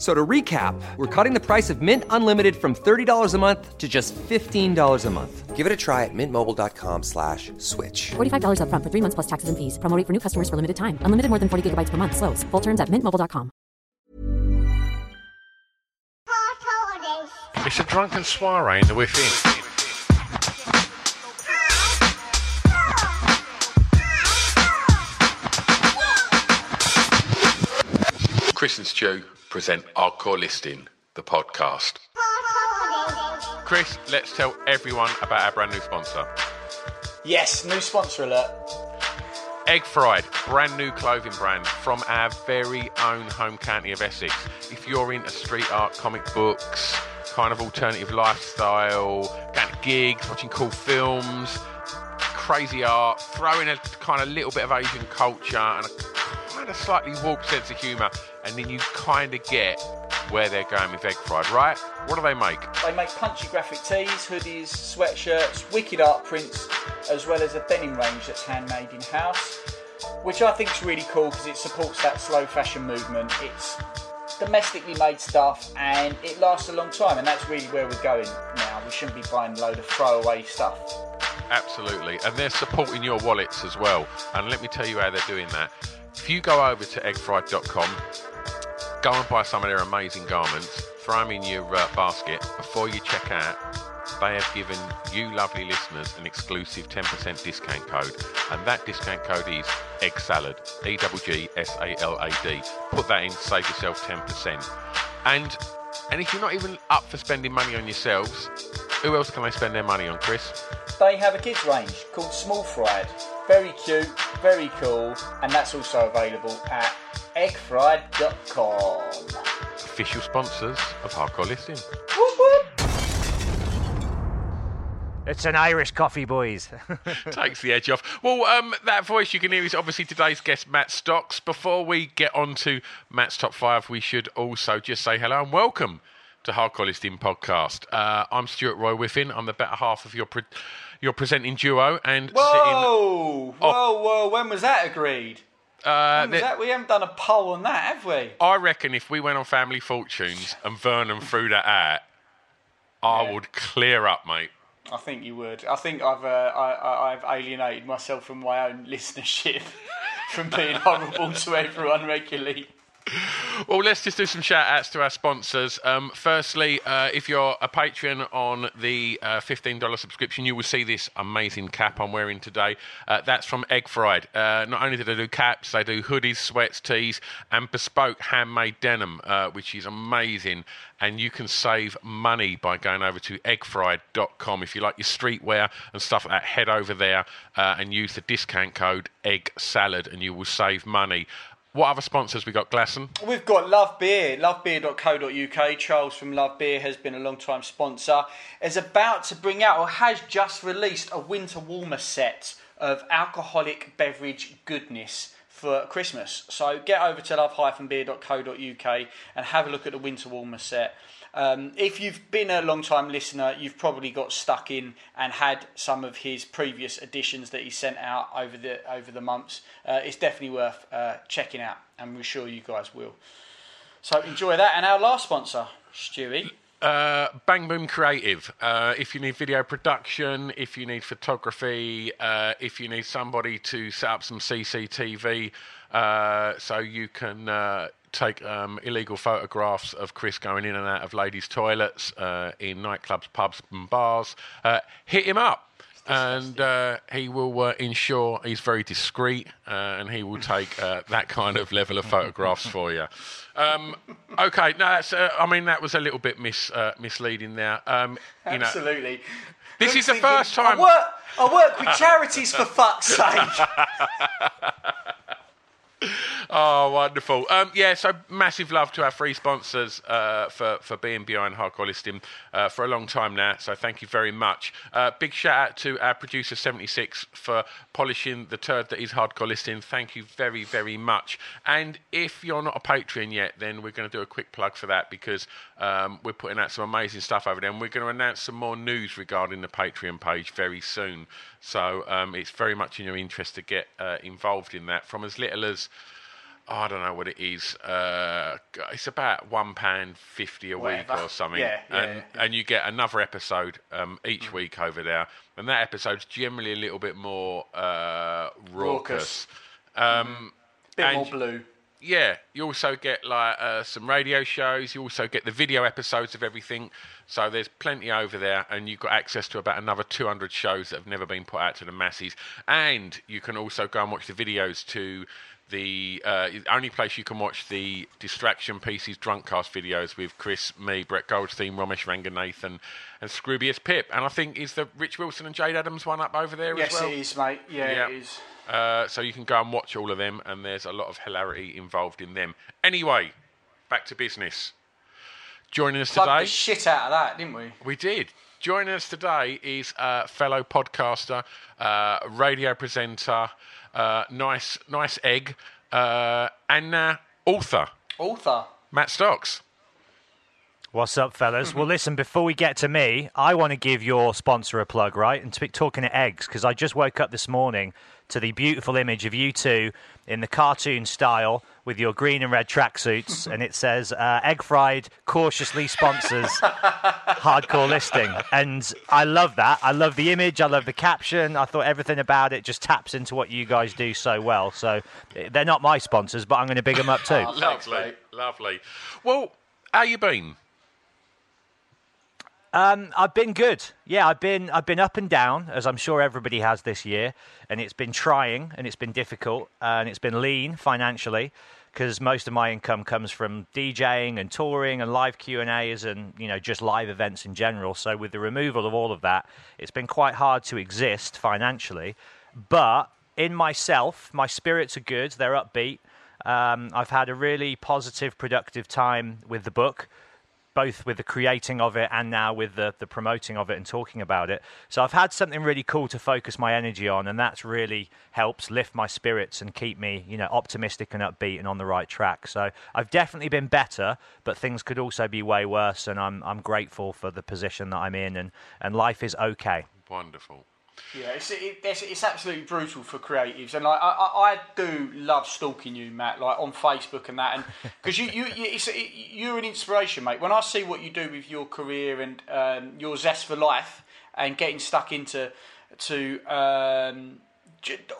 F- So to recap, we're cutting the price of Mint Unlimited from $30 a month to just $15 a month. Give it a try at mintmobile.com slash switch. $45 upfront for three months plus taxes and fees. Promo for new customers for limited time. Unlimited more than 40 gigabytes per month. Slows. Full terms at mintmobile.com. It's a drunken soiree in the within. Chris and Stu present Hardcore Listening, the podcast. Chris, let's tell everyone about our brand new sponsor. Yes, new sponsor alert. Egg Fried, brand new clothing brand from our very own home county of Essex. If you're into street art, comic books, kind of alternative lifestyle, going to gigs, watching cool films, crazy art, throwing a kind of little bit of Asian culture and a kind of slightly warped sense of humour, and then you kind of get where they're going with Egg Fried, right? What do they make? They make punchy graphic tees, hoodies, sweatshirts, wicked art prints, as well as a denim range that's handmade in house, which I think is really cool because it supports that slow fashion movement. It's domestically made stuff and it lasts a long time, and that's really where we're going now. We shouldn't be buying a load of throwaway stuff. Absolutely. And they're supporting your wallets as well. And let me tell you how they're doing that. If you go over to eggfried.com, go and buy some of their amazing garments, throw them in your uh, basket before you check out. They have given you lovely listeners an exclusive 10% discount code, and that discount code is egg salad, E G G S A L A D. Put that in, save yourself 10%. And and if you're not even up for spending money on yourselves, who else can they spend their money on, Chris? They have a kids range called Small Fried. Very cute, very cool, and that's also available at eggfried.com. Official sponsors of Hardcore Listening. Whoop, whoop. It's an Irish coffee, boys. takes the edge off. Well, um, that voice you can hear is obviously today's guest, Matt Stocks. Before we get on to Matt's top five, we should also just say hello and welcome to Hardcore Listening Podcast. Uh, I'm Stuart Roy Whiffin. I'm the better half of your pre- your presenting duo, and Whoa! Oh. Whoa, whoa, when was that agreed? Uh, the- that? We haven't done a poll on that, have we? I reckon if we went on Family Fortunes and Vernon threw that out, I Yeah. would clear up, mate. I think you would. I think I've uh, I, I, I've alienated myself from my own listenership from being horrible to everyone regularly. Well, let's just do some shout outs to our sponsors. Um, firstly, uh, if you're a patron on the uh, $15 subscription, you will see this amazing cap I'm wearing today. Uh, that's from Egg Fried. Uh, not only do they do caps, they do hoodies, sweats, tees, and bespoke handmade denim, uh, which is amazing. And you can save money by going over to eggfried.com. If you like your streetwear and stuff like that, head over there uh, and use the discount code egg salad and you will save money. What other sponsors we got, Glasson? We've got Love Beer, lovebeer.co.uk. Charles from Love Beer has been a long time sponsor. Is about to bring out or has just released a winter warmer set of alcoholic beverage goodness for Christmas. So get over to love-beer.co.uk and have a look at the winter warmer set. Um, if you've been a long time listener, you've probably got stuck in and had some of his previous editions that he sent out over the over the months. Uh, it's definitely worth uh, checking out, and we're sure you guys will. So enjoy that. And our last sponsor, Stewie. Uh, Bang Boom Creative. Uh, if you need video production, if you need photography, uh, if you need somebody to set up some CCTV uh, so you can uh, take um, illegal photographs of Chris going in and out of ladies' toilets uh, in nightclubs, pubs, and bars, uh, hit him up. and uh, he will uh, ensure he's very discreet uh, and he will take uh, that kind of level of photographs for you. Um, okay, no, that's. Uh, I mean, that was a little bit mis, uh, misleading there. Um, you know, Absolutely. This is the first time- I work, I work with charities for fuck's sake. Oh, wonderful. Um, yeah, so massive love to our free sponsors uh, for, for being behind Hardcore Listening uh, for a long time now. So thank you very much. Uh, big shout out to our producer 76 for polishing the turd that is Hardcore Listening. Thank you very, very much. And if you're not a Patreon yet, then we're going to do a quick plug for that because um, we're putting out some amazing stuff over there. And we're going to announce some more news regarding the Patreon page very soon. So um, it's very much in your interest to get uh, involved in that from as little as. I don't know what it is. Uh, it's about one pound fifty a week or something, Yeah, yeah, and yeah. and you get another episode um, each week over there. And that episode's generally a little bit more uh, raucous. Um, Bit and- more blue. yeah, you also get like uh, some radio shows. You also get the video episodes of everything. So there's plenty over there, and you've got access to about another 200 shows that have never been put out to the masses. And you can also go and watch the videos to the uh, only place you can watch the Distraction Pieces Drunkcast videos with Chris, me, Brett Goldstein, Romesh Ranganathan, and Scroobius Pip. And I think is the Rich Wilson and Jade Adams one up over there Yes, as well. Yes, it is, mate. Yeah, Yeah. it is. Uh, so you can go and watch all of them, and there's a lot of hilarity involved in them. Anyway, back to business. Joining us Plugged today, the shit out of that, didn't we? we did. Joining us today is a fellow podcaster, uh, radio presenter, uh, nice, nice egg, uh, and uh, author Author. Matt Stocks. What's up, fellas? Well, listen, before we get to me, I want to give your sponsor a plug, right? And speak talking to eggs, because I just woke up this morning to the beautiful image of you two in the cartoon style with your green and red tracksuits, and it says uh, "Egg Fried cautiously sponsors hardcore listening," and I love that. I love the image. I love the caption. I thought everything about it just taps into what you guys do so well. So eh, they're not my sponsors, but I'm going to big them up too. Oh, Lovely, lovely. Well, how you been? Um, I've been good. Yeah, I've been I've been up and down, as I'm sure everybody has this year, and it's been trying and it's been difficult and it's been lean financially because most of my income comes from DJing and touring and live Q and A's and you know just live events in general. So with the removal of all of that, it's been quite hard to exist financially. But in myself, my spirits are good. They're upbeat. Um, I've had a really positive, productive time with the book both with the creating of it and now with the, the promoting of it and talking about it. So I've had something really cool to focus my energy on, and that's really helps lift my spirits and keep me, you know, optimistic and upbeat and on the right track. So I've definitely been better, but things could also be way worse, and I'm I'm grateful for the position that I'm in, and and life is okay. Wonderful. Yeah, it's, it, it's, it's absolutely brutal for creatives, and like I, I, I do love stalking you, Matt, like on Facebook and that, and because you, you, it, you're an inspiration, mate. When I see what you do with your career and um, your zest for life, and getting stuck into to um,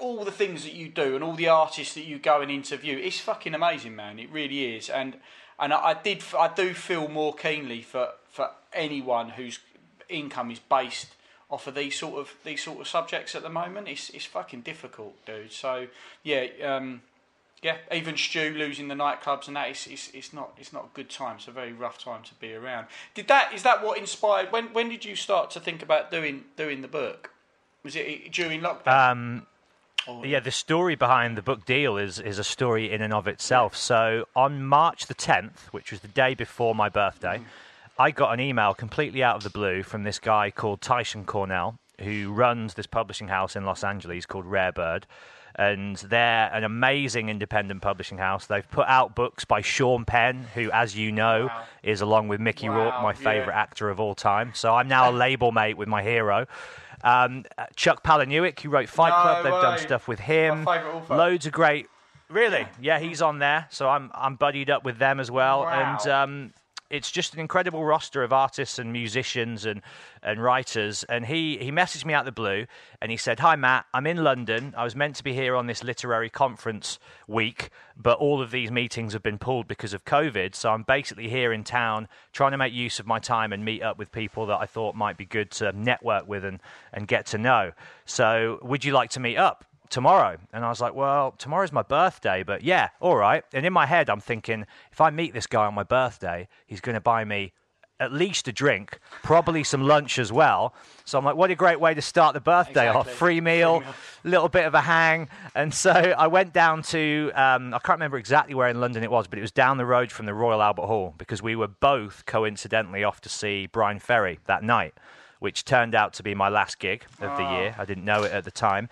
all the things that you do and all the artists that you go and interview, it's fucking amazing, man. It really is, and and I, I did, I do feel more keenly for for anyone whose income is based off of these sort of these sort of subjects at the moment. It's it's fucking difficult, dude. So yeah, um, yeah. Even Stu losing the nightclubs and that, it's, it's it's not it's not a good time. It's a very rough time to be around. Did that is that what inspired? When when did you start to think about doing doing the book? Was it during lockdown? Um, yeah, the story behind the book deal is is a story in and of itself. So on March the 10th, which was the day before my birthday, I got an email completely out of the blue from this guy called Tyson Cornell, who runs this publishing house in Los Angeles called Rare Bird. And they're an amazing independent publishing house. They've put out books by Sean Penn, who, as you know, Wow. is along with Mickey Rourke, Wow, my yeah. favorite actor of all time. So I'm now a label mate with my hero. Um, uh, Chuck Palahniuk, who wrote Fight No Club, they've done stuff with him. My. Loads of great. Really? Yeah, he's on there. So I'm I'm buddied up with them as well. Wow. And um, it's just an incredible roster of artists and musicians and and writers. And he he messaged me out the blue, and he said, "Hi Matt, I'm in London. I was meant to be here on this literary conference week, but all of these meetings have been pulled because of COVID. So I'm basically here in town trying to make use of my time and meet up with people that I thought might be good to network with and and get to know. So would you like to meet up?" Tomorrow. And I was like, well, tomorrow's my birthday, but yeah, all right. And in my head, I'm thinking, if I meet this guy on my birthday, he's going to buy me at least a drink, probably some lunch as well. So I'm like, what a great way to start the birthday Exactly. off. Free meal, little bit of a hang. And so I went down to, um, I can't remember exactly where in London it was, but it was down the road from the Royal Albert Hall because we were both coincidentally off to see Bryan Ferry that night, which turned out to be my last gig of the year. I didn't know it at the time.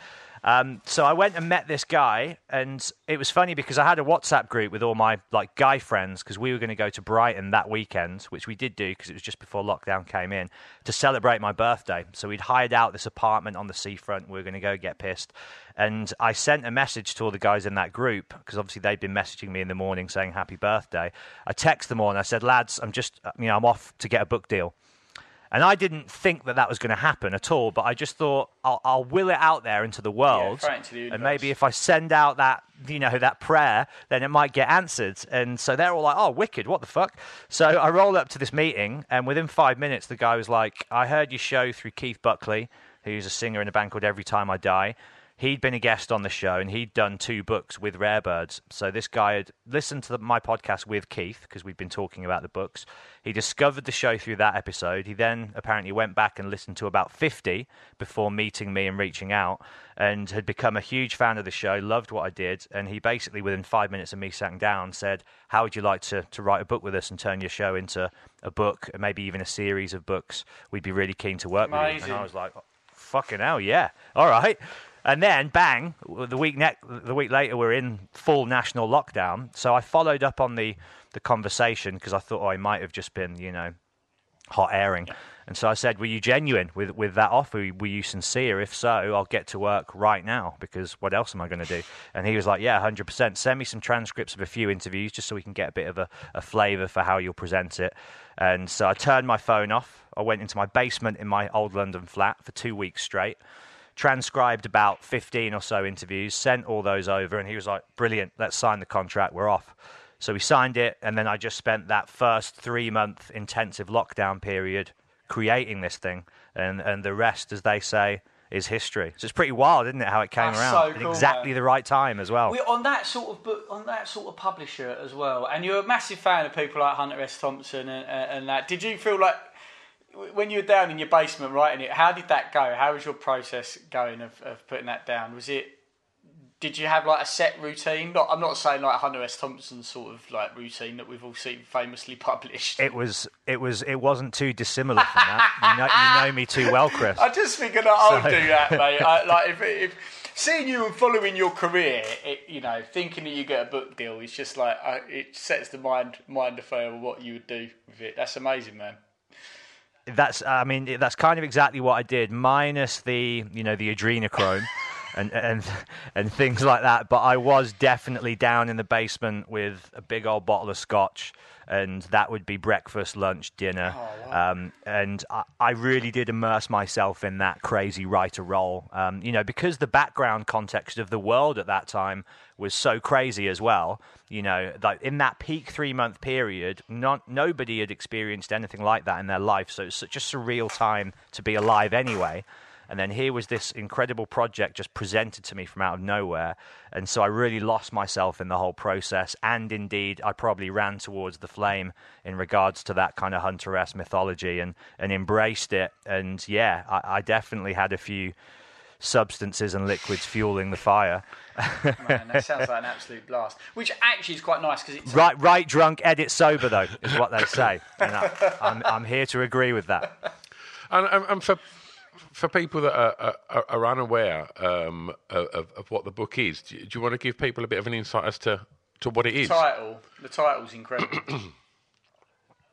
Um, so I went and met this guy, and it was funny because I had a WhatsApp group with all my like guy friends because we were going to go to Brighton that weekend, which we did do because it was just before lockdown came in to celebrate my birthday. So we'd hired out this apartment on the seafront. We were going to go get pissed, and I sent a message to all the guys in that group because obviously they'd been messaging me in the morning saying happy birthday. I texted them all and I said, lads, I'm just you know I'm off to get a book deal. And I didn't think that that was going to happen at all, but I just thought I'll, I'll will it out there into the world, it into the and maybe if I send out that you know that prayer, then it might get answered. And so they're all like, "Oh, wicked! What the fuck?" So I roll up to this meeting, and within five minutes, the guy was like, "I heard your show through Keith Buckley, who's a singer in a band called Every Time I Die." He'd been a guest on the show and he'd done two books with Rare Birds. So this guy had listened to the, my podcast with Keith because we'd been talking about the books. He discovered the show through that episode. He then apparently went back and listened to about 50 before meeting me and reaching out and had become a huge fan of the show, loved what I did. And he basically, within five minutes of me sitting down, said, How would you like to, to write a book with us and turn your show into a book, and maybe even a series of books? We'd be really keen to work with you. And I was like, Fucking hell, yeah. All right. And then, bang! The week the week later, we're in full national lockdown. So I followed up on the the conversation because I thought, oh, I might have just been, you know, hot airing. And so I said, "Were you genuine with with that offer? Were you sincere? If so, I'll get to work right now because what else am I going to do?" And he was like, "Yeah, hundred percent. Send me some transcripts of a few interviews just so we can get a bit of a, a flavour for how you'll present it." And so I turned my phone off. I went into my basement in my old London flat for two weeks straight transcribed about 15 or so interviews, sent all those over, and he was like, Brilliant, let's sign the contract, we're off. So we signed it, and then I just spent that first three month intensive lockdown period creating this thing, and, and the rest, as they say, is history. So it's pretty wild, isn't it, how it came That's around so at cool, exactly man. the right time as well. We on that sort of book, on that sort of publisher as well, and you're a massive fan of people like Hunter S. Thompson and, and, and that. Did you feel like when you were down in your basement writing it? How did that go? How was your process going of, of putting that down? Was it? Did you have like a set routine? Not, I'm not saying like Hunter S. Thompson sort of like routine that we've all seen famously published. It was, it was, it wasn't too dissimilar from that. You know, you know me too well, Chris. I just figured that I'll So- do that, mate. I, like if, if seeing you and following your career, it, you know, thinking that you get a book deal, it's just like uh, it sets the mind mind affair of what you would do with it. That's amazing, man. That's, I mean, that's kind of exactly what I did, minus the, you know, the adrenochrome. And, and and things like that, but I was definitely down in the basement with a big old bottle of scotch, and that would be breakfast, lunch, dinner, um, and I, I really did immerse myself in that crazy writer role. Um, you know, because the background context of the world at that time was so crazy as well. You know, like in that peak three month period, not nobody had experienced anything like that in their life. So it's such a surreal time to be alive anyway. And then here was this incredible project just presented to me from out of nowhere. And so I really lost myself in the whole process. And indeed, I probably ran towards the flame in regards to that kind of Hunter S mythology and, and embraced it. And yeah, I, I definitely had a few substances and liquids fueling the fire. Man, that sounds like an absolute blast. Which actually is quite nice because it's Right, right, drunk, edit sober, though, is what they say. And I, I'm, I'm here to agree with that. And, and, and for for people that are, are, are unaware um, of, of what the book is, do you, do you want to give people a bit of an insight as to, to what it is? title. The title's incredible.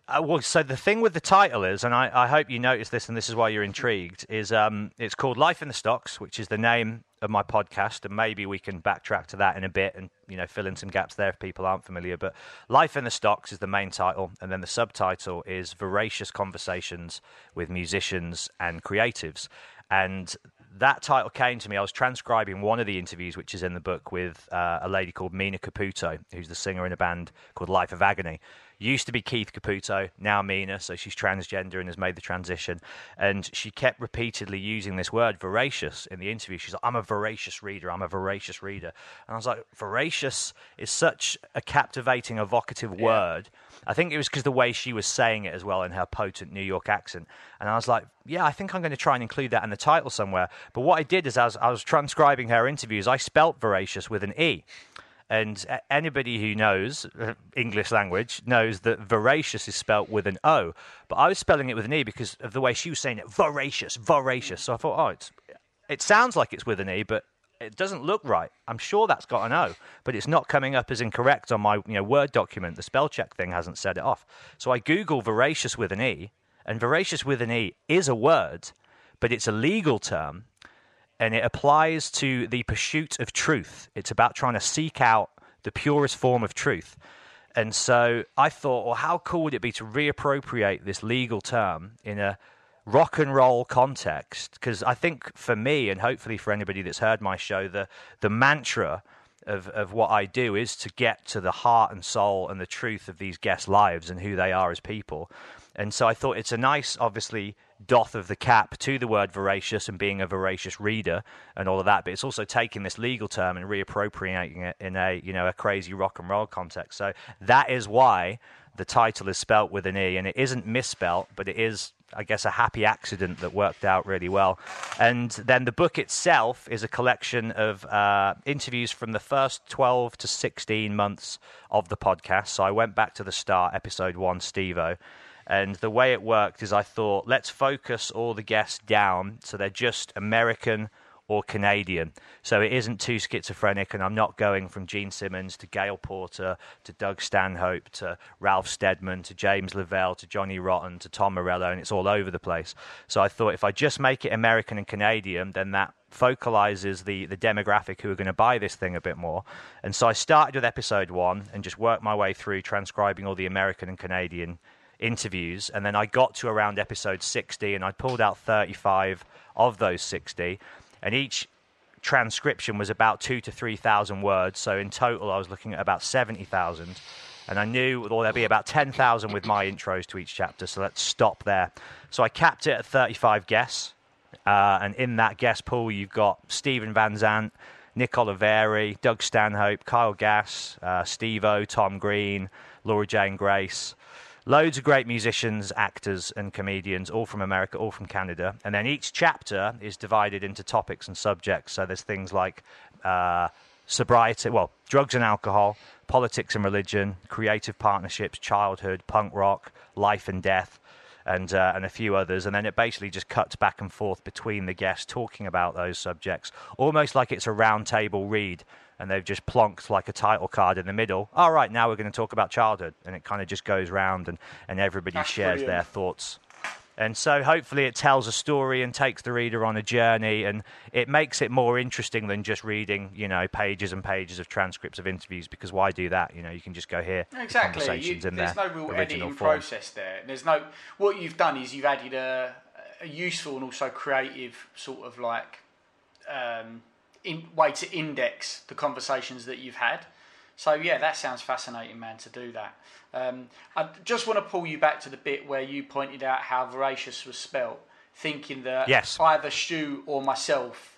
Uh, well, so the thing with the title is, and I, I hope you notice this, and this is why you're intrigued, is um, it's called Life in the Stocks, which is the name of my podcast, and maybe we can backtrack to that in a bit and you know fill in some gaps there if people aren't familiar. But Life in the Stocks is the main title, and then the subtitle is Voracious Conversations with Musicians and Creatives, and that title came to me. I was transcribing one of the interviews, which is in the book, with uh, a lady called Mina Caputo, who's the singer in a band called Life of Agony. Used to be Keith Caputo, now Mina, so she's transgender and has made the transition. And she kept repeatedly using this word, voracious, in the interview. She's like, I'm a voracious reader, I'm a voracious reader. And I was like, voracious is such a captivating, evocative yeah. word. I think it was because the way she was saying it as well in her potent New York accent. And I was like, yeah, I think I'm going to try and include that in the title somewhere. But what I did is, as I was transcribing her interviews, I spelt voracious with an E. And anybody who knows uh, English language knows that voracious is spelt with an O. But I was spelling it with an E because of the way she was saying it voracious, voracious. So I thought, oh, it's, it sounds like it's with an E, but it doesn't look right. I'm sure that's got an O, but it's not coming up as incorrect on my you know, Word document. The spell check thing hasn't set it off. So I Google voracious with an E, and voracious with an E is a word, but it's a legal term and it applies to the pursuit of truth. It's about trying to seek out the purest form of truth. And so I thought, well, how cool would it be to reappropriate this legal term in a rock and roll context? Because I think for me, and hopefully for anybody that's heard my show, the, the mantra of, of what I do is to get to the heart and soul and the truth of these guests' lives and who they are as people. And so I thought it's a nice, obviously, doth of the cap to the word voracious and being a voracious reader and all of that. But it's also taking this legal term and reappropriating it in a you know a crazy rock and roll context. So that is why the title is spelt with an e, and it isn't misspelt, but it is. I guess a happy accident that worked out really well. And then the book itself is a collection of uh, interviews from the first 12 to 16 months of the podcast. So I went back to the start, episode one, Stevo, and the way it worked is I thought, let's focus all the guests down so they're just American or Canadian. So it isn't too schizophrenic, and I'm not going from Gene Simmons to Gail Porter to Doug Stanhope to Ralph Steadman to James Lavelle to Johnny Rotten to Tom Morello, and it's all over the place. So I thought if I just make it American and Canadian, then that focalizes the, the demographic who are going to buy this thing a bit more. And so I started with episode one and just worked my way through transcribing all the American and Canadian interviews, and then I got to around episode 60, and I pulled out 35 of those 60, and each transcription was about two to 3,000 words. So in total, I was looking at about 70,000. And I knew well, there'd be about 10,000 with my intros to each chapter, so let's stop there. So I capped it at 35 guests. Uh, and in that guest pool, you've got Stephen Van Zandt, Nick Oliveri, Doug Stanhope, Kyle Gass, uh, Steve O, Tom Green, Laura Jane Grace, loads of great musicians, actors, and comedians, all from America, all from Canada. And then each chapter is divided into topics and subjects. So there's things like uh, sobriety, well, drugs and alcohol, politics and religion, creative partnerships, childhood, punk rock, life and death. And, uh, and a few others, and then it basically just cuts back and forth between the guests talking about those subjects, almost like it's a roundtable read and they've just plonked like a title card in the middle. All right, now we're going to talk about childhood, and it kind of just goes round, and, and everybody That's shares brilliant. their thoughts. And so hopefully it tells a story and takes the reader on a journey, and it makes it more interesting than just reading, you know, pages and pages of transcripts of interviews. Because why do that? You know, you can just go here. Exactly. Conversations you, in there's there, no real editing form. process there. There's no. What you've done is you've added a, a useful and also creative sort of like. Um, in, way to index the conversations that you've had. So yeah, that sounds fascinating, man, to do that. Um, I just want to pull you back to the bit where you pointed out how voracious was spelt, thinking that yes. either Stu or myself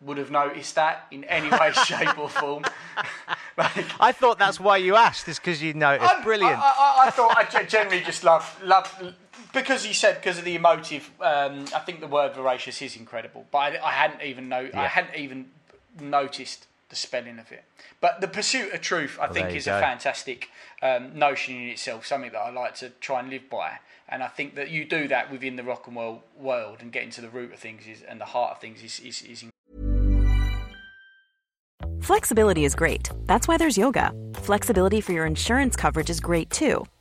would have noticed that in any way, shape, or form. like, I thought that's why you asked, is because you noticed. I'm, Brilliant. I, I, I, thought I generally just love love because you said because of the emotive. Um, I think the word voracious is incredible, but I, I hadn't even know. Yeah. I hadn't even noticed the spelling of it. But the pursuit of truth, I well, think, is go. a fantastic um, notion in itself. Something that I like to try and live by. And I think that you do that within the rock and roll world and getting to the root of things is, and the heart of things is, is, is Flexibility is great. That's why there's yoga. Flexibility for your insurance coverage is great too.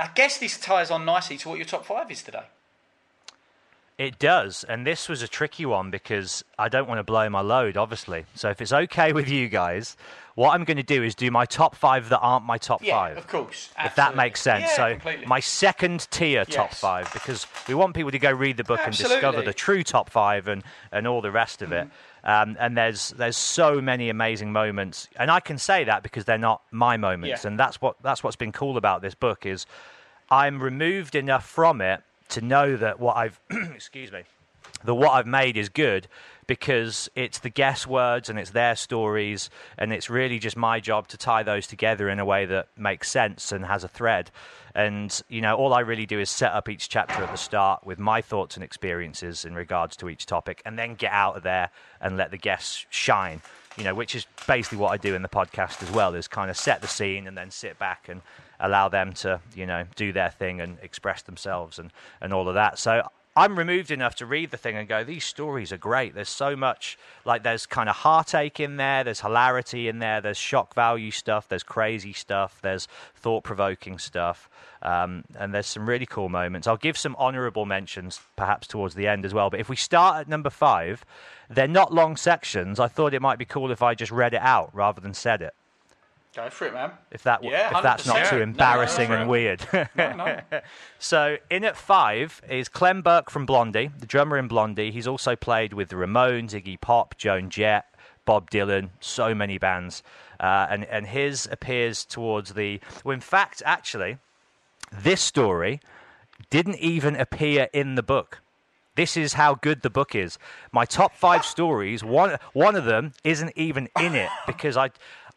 I guess this ties on nicely to what your top five is today. It does, and this was a tricky one because I don't want to blow my load, obviously. So if it's okay with you guys, what I'm going to do is do my top five that aren't my top Yeah, five. of course. If that makes sense. Yeah, so completely. my second tier top five because we want people to go read the book and discover the true top five and, and all the rest of it. Mm. Um, and there's there's so many amazing moments, and I can say that because they're not my moments, Yeah. and that's what that's what's been cool about this book is I'm removed enough from it to know that what I've excuse me that what I've made is good because it's the guess words and it's their stories and it's really just my job to tie those together in a way that makes sense and has a thread. And you know, all I really do is set up each chapter at the start with my thoughts and experiences in regards to each topic, and then get out of there and let the guests shine. You know, which is basically what I do in the podcast as well. Is kind of set the scene and then sit back and allow them to, you know, do their thing and express themselves and and all of that. So I'm removed enough to read the thing and go, these stories are great. There's so much, like, there's kind of heartache in there, there's hilarity in there, there's shock value stuff, there's crazy stuff, there's thought provoking stuff, um, and there's some really cool moments. I'll give some honorable mentions perhaps towards the end as well. But if we start at number five, they're not long sections. I thought it might be cool if I just read it out rather than said it. Go for it, man. If that Yeah, if that's not too embarrassing for and weird. No, no. So in at five is Clem Burke from Blondie, the drummer in Blondie. He's also played with the Ramones, Iggy Pop, Joan Jett, Bob Dylan, so many bands. Uh, and and his appears towards the. Well, in fact, actually, this story didn't even appear in the book. This is how good the book is. My top five stories, one one of them isn't even in it because I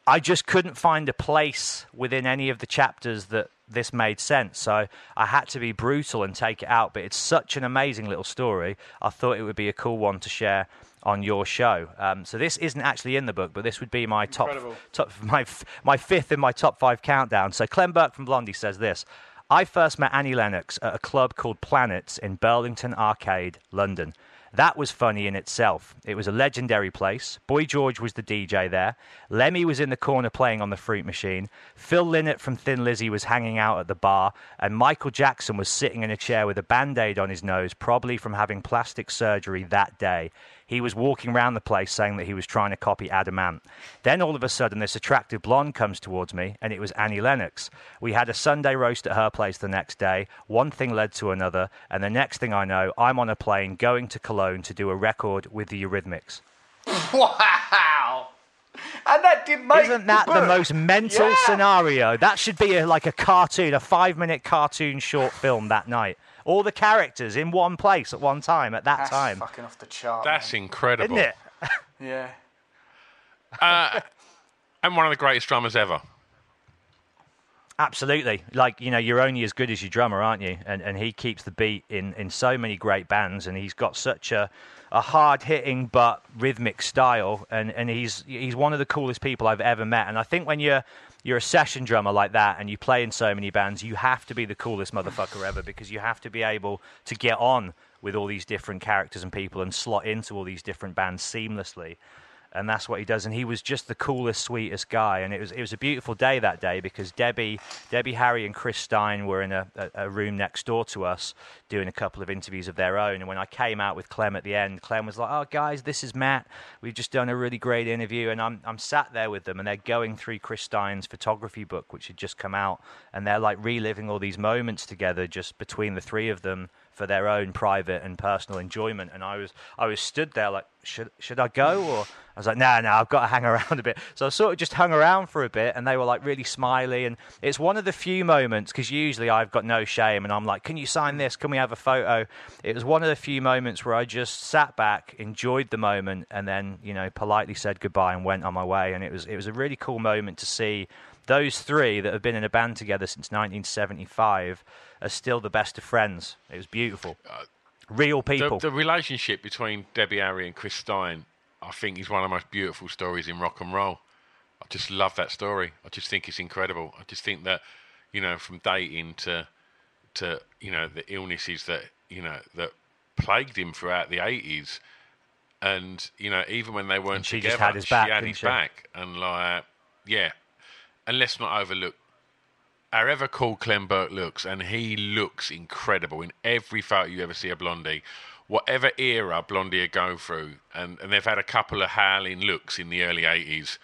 I just couldn't find a place within any of the chapters that this made sense. So I had to be brutal and take it out. But it's such an amazing little story. I thought it would be a cool one to share on your show. Um, so this isn't actually in the book, but this would be my top, Incredible. top my my fifth in my top five countdown. So Clem Burke from Blondie says this. I first met Annie Lennox at a club called Planets in Burlington Arcade, London. That was funny in itself. It was a legendary place. Boy George was the DJ there. Lemmy was in the corner playing on the fruit machine. Phil Lynott from Thin Lizzy was hanging out at the bar. And Michael Jackson was sitting in a chair with a band aid on his nose, probably from having plastic surgery that day. He was walking around the place saying that he was trying to copy Adam Ant. Then all of a sudden, this attractive blonde comes towards me, and it was Annie Lennox. We had a Sunday roast at her place the next day. One thing led to another, and the next thing I know, I'm on a plane going to Cologne to do a record with the Eurythmics. Wow. And that did make Isn't that the book. most mental Yeah. scenario? That should be a, like a cartoon, a five minute cartoon short film that night. All the characters in one place at one time at that That's time. fucking off the chart. That's man. incredible. Isn't it? Yeah. Uh, and one of the greatest drummers ever. Absolutely. Like, you know, you're only as good as your drummer, aren't you? And and he keeps the beat in, in so many great bands and he's got such a a hard hitting but rhythmic style and, and he's he's one of the coolest people I've ever met. And I think when you're you're a session drummer like that and you play in so many bands, you have to be the coolest motherfucker ever because you have to be able to get on with all these different characters and people and slot into all these different bands seamlessly and that's what he does. And he was just the coolest, sweetest guy. And it was it was a beautiful day that day because Debbie, Debbie, Harry, and Chris Stein were in a, a, a room next door to us doing a couple of interviews of their own. And when I came out with Clem at the end, Clem was like, "Oh, guys, this is Matt. We've just done a really great interview." And I'm I'm sat there with them, and they're going through Chris Stein's photography book, which had just come out, and they're like reliving all these moments together, just between the three of them for their own private and personal enjoyment. And I was I was stood there like, should should I go or I was like, nah, nah, I've got to hang around a bit. So I sort of just hung around for a bit, and they were like really smiley. And it's one of the few moments because usually I've got no shame, and I'm like, can you sign this? Can we have a photo? It was one of the few moments where I just sat back, enjoyed the moment, and then you know politely said goodbye and went on my way. And it was it was a really cool moment to see those three that have been in a band together since 1975 are still the best of friends. It was beautiful. Uh, Real people. the relationship between Debbie Harry and Chris Stein, I think, is one of the most beautiful stories in rock and roll. I just love that story. I just think it's incredible. I just think that, you know, from dating to, to you know, the illnesses that you know that plagued him throughout the eighties, and you know, even when they weren't And she together, just had his back, she had his she? back, and like, yeah. And let's not overlook however cool Clem Burke looks, and he looks incredible in every photo you ever see of Blondie. Whatever era Blondie are going through, and, and they've had a couple of howling looks in the early 80s,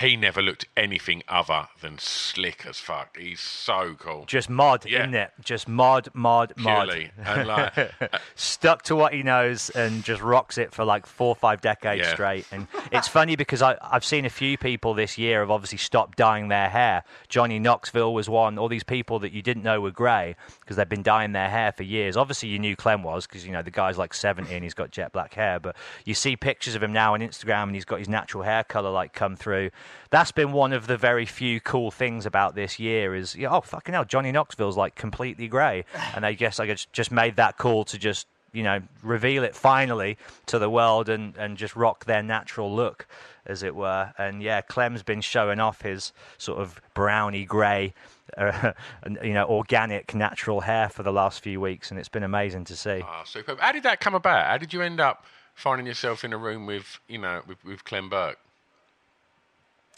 he never looked anything other than slick as fuck. He's so cool. just mod, Yeah. isn't it? Just mod, mod, mod. Purely. And like, uh, Stuck to what he knows and just rocks it for like four or five decades Yeah. straight. And it's funny because I, I've seen a few people this year have obviously stopped dyeing their hair. Johnny Knoxville was one. All these people that you didn't know were grey because they've been dyeing their hair for years. Obviously, you knew Clem was because you know the guy's like 70 and he's got jet black hair. But you see pictures of him now on Instagram and he's got his natural hair color like come through. That's been one of the very few cool things about this year is yeah, oh fucking hell, Johnny Knoxville's like completely grey, and I guess I just just made that call to just you know reveal it finally to the world and and just rock their natural look as it were. And yeah, Clem's been showing off his sort of browny grey. Uh, you know, organic, natural hair for the last few weeks, and it's been amazing to see. ah, superb. How did that come about? How did you end up finding yourself in a room with, you know, with, with Clem Burke?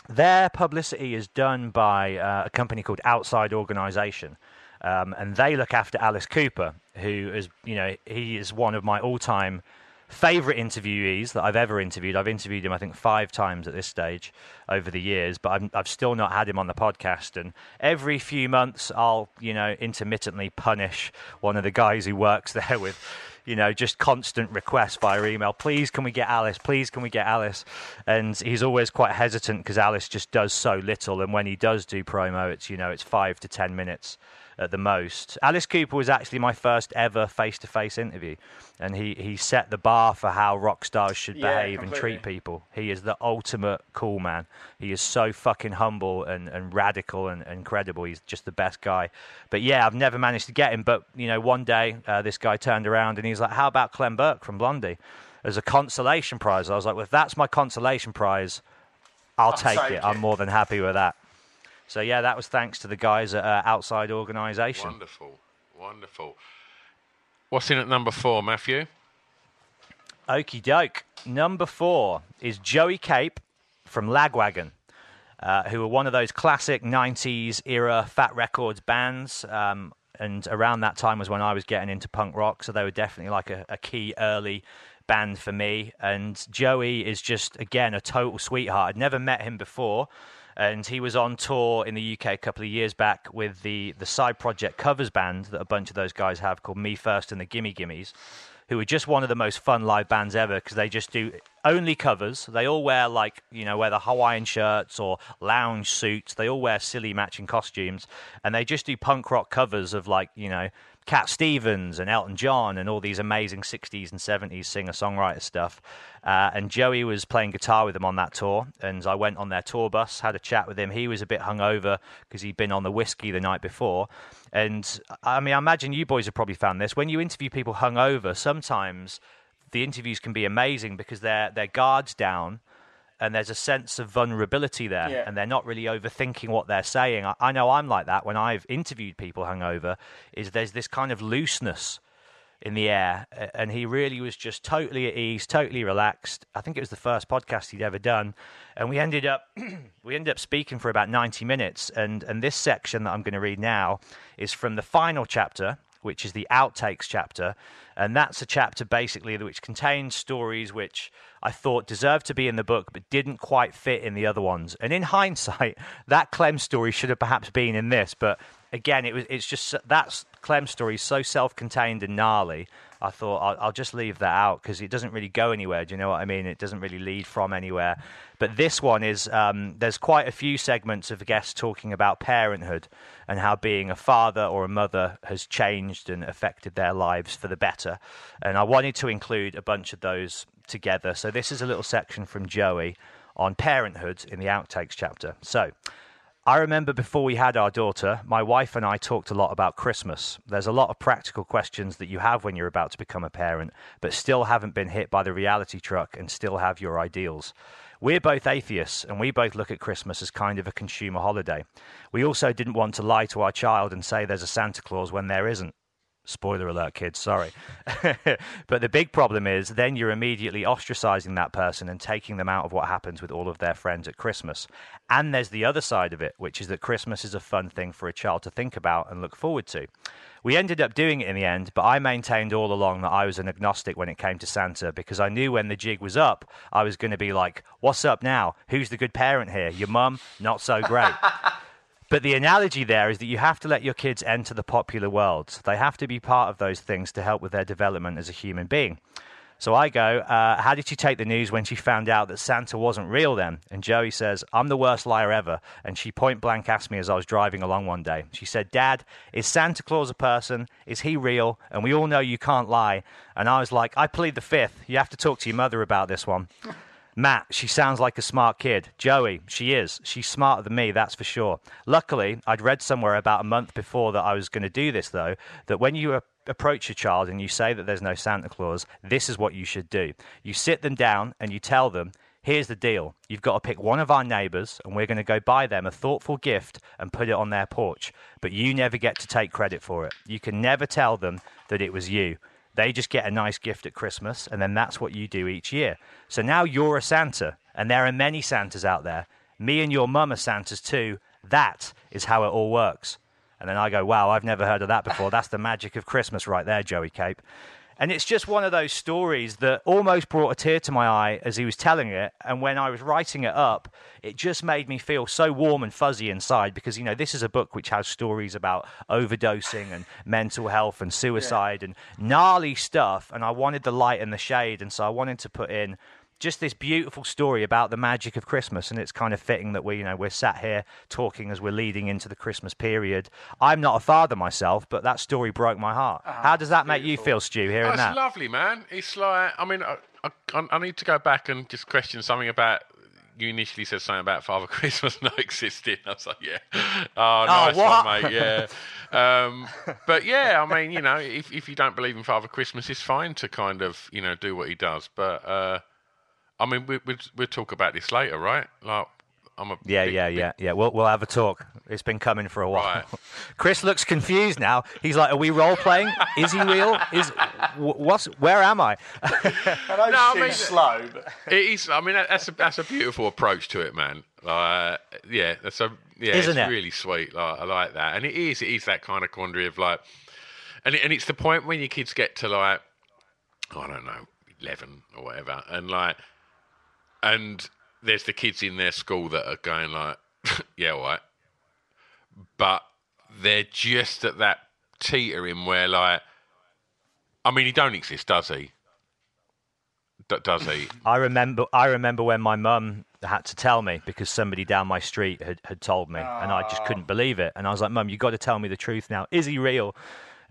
Their publicity is done by uh, a company called Outside Organisation, um, and they look after Alice Cooper, who is, you know, he is one of my all-time favorite interviewees that I've ever interviewed. I've interviewed him, I think, five times at this stage over the years, but I've, I've still not had him on the podcast. And every few months, I'll, you know, intermittently punish one of the guys who works there with you know, just constant requests via email. Please, can we get Alice? Please, can we get Alice? And he's always quite hesitant because Alice just does so little. And when he does do promo, it's you know, it's five to ten minutes at the most. Alice Cooper was actually my first ever face-to-face interview, and he he set the bar for how rock stars should Yeah, behave and treat people. He is the ultimate cool man. He is so fucking humble and, and radical and incredible. He's just the best guy. But yeah, I've never managed to get him. But you know, one day uh, this guy turned around and he's like, "How about Clem Burke from Blondie?" As a consolation prize, I was like, "Well, if that's my consolation prize, I'll, take, take it. it." I'm more than happy with that." So yeah, that was thanks to the guys at uh, Outside Organisation. Wonderful, wonderful. What's in at number four, Matthew? Okie doke. Number four is Joey Cape from Lagwagon, uh, who were one of those classic 90s era Fat Wreck Chords bands. Um, and around that time was when I was getting into punk rock, so they were definitely like a, a key early band for me. And Joey is just, again, a total sweetheart. I'd never met him before and he was on tour in the UK a couple of years back with the the side project covers band that a bunch of those guys have called Me First and the Gimme Gimmes, who are just one of the most fun live bands ever because they just do only covers. They all wear like you know wear the Hawaiian shirts or lounge suits. They all wear silly matching costumes, and they just do punk rock covers of like you know Cat Stevens and Elton John and all these amazing 60s and 70s singer songwriter stuff. Uh, and Joey was playing guitar with them on that tour. And I went on their tour bus, had a chat with him. He was a bit hungover because he'd been on the whiskey the night before. And I mean, I imagine you boys have probably found this. When you interview people hungover, sometimes the interviews can be amazing because their their guards down and there's a sense of vulnerability there, Yeah. and they're not really overthinking what they're saying. I, I know I'm like that when I've interviewed people hungover. Is there's this kind of looseness in the air, and he really was just totally at ease, totally relaxed. I think it was the first podcast he'd ever done, and we ended up we ended up speaking for about 90 minutes. And and this section that I'm going to read now is from the final chapter, which is the outtakes chapter, and that's a chapter basically which contains stories which I thought deserved to be in the book but didn't quite fit in the other ones. And in hindsight, that Clem story should have perhaps been in this, but again, it was it's just that's Clem's story is so self-contained and gnarly. I thought I'll, I'll just leave that out because it doesn't really go anywhere. Do you know what I mean? It doesn't really lead from anywhere. But this one is um, there's quite a few segments of guests talking about parenthood and how being a father or a mother has changed and affected their lives for the better. And I wanted to include a bunch of those together. So this is a little section from Joey on parenthood in the outtakes chapter. So. I remember before we had our daughter, my wife and I talked a lot about Christmas. There's a lot of practical questions that you have when you're about to become a parent, but still haven't been hit by the reality truck and still have your ideals. We're both atheists, and we both look at Christmas as kind of a consumer holiday. We also didn't want to lie to our child and say there's a Santa Claus when there isn't. Spoiler alert, kids, sorry. but the big problem is then you're immediately ostracizing that person and taking them out of what happens with all of their friends at Christmas. And there's the other side of it, which is that Christmas is a fun thing for a child to think about and look forward to. We ended up doing it in the end, but I maintained all along that I was an agnostic when it came to Santa because I knew when the jig was up, I was going to be like, What's up now? Who's the good parent here? Your mum? Not so great. But the analogy there is that you have to let your kids enter the popular world. They have to be part of those things to help with their development as a human being. So I go, uh, How did she take the news when she found out that Santa wasn't real then? And Joey says, I'm the worst liar ever. And she point blank asked me as I was driving along one day. She said, Dad, is Santa Claus a person? Is he real? And we all know you can't lie. And I was like, I plead the fifth. You have to talk to your mother about this one. Matt, she sounds like a smart kid. Joey, she is. She's smarter than me, that's for sure. Luckily, I'd read somewhere about a month before that I was going to do this, though, that when you approach a child and you say that there's no Santa Claus, this is what you should do. You sit them down and you tell them, here's the deal. You've got to pick one of our neighbors, and we're going to go buy them a thoughtful gift and put it on their porch. But you never get to take credit for it. You can never tell them that it was you. They just get a nice gift at Christmas, and then that's what you do each year. So now you're a Santa, and there are many Santas out there. Me and your mum are Santas too. That is how it all works. And then I go, wow, I've never heard of that before. That's the magic of Christmas right there, Joey Cape. And it's just one of those stories that almost brought a tear to my eye as he was telling it. And when I was writing it up, it just made me feel so warm and fuzzy inside because, you know, this is a book which has stories about overdosing and mental health and suicide and gnarly stuff. And I wanted the light and the shade. And so I wanted to put in just this beautiful story about the magic of Christmas, and it's kind of fitting that we, you know, we're sat here talking as we're leading into the Christmas period. I'm not a father myself, but that story broke my heart. How does that make you feel, Stu? Hearing That's that? lovely, man. It's like, I mean, I, I, I need to go back and just question something about. You initially said something about Father Christmas not existing. I was like, yeah. Oh, nice what? one, mate. Yeah. um, but yeah, I mean, you know, if, if you don't believe in Father Christmas, it's fine to kind of, you know, do what he does. But, uh, I mean, we, we, we'll talk about this later, right? Like, I'm a Yeah, big- yeah, big- yeah, yeah. We'll we'll have a talk. It's been coming for a while. Right. Chris looks confused now. He's like, "Are we role playing? Is he real? Is wh- what's? Where am I?" I know No, I she's mean- slow, but It is. I mean, that's a that's a beautiful approach to it, man. Like, yeah, that's a yeah, Isn't it's it? really sweet. Like, I like that, and it is. It is that kind of quandary of like, and it, and it's the point when your kids get to like, I don't know, eleven or whatever, and like, and there's the kids in their school that are going like, yeah, all right, but they're just at that teetering where like, I mean, he don't exist, does he? D- does he? I remember. I remember when my mum had to tell me because somebody down my street had, had told me, and I just couldn't ah. believe it. And I was like, "Mum, you got to tell me the truth now. Is he real?"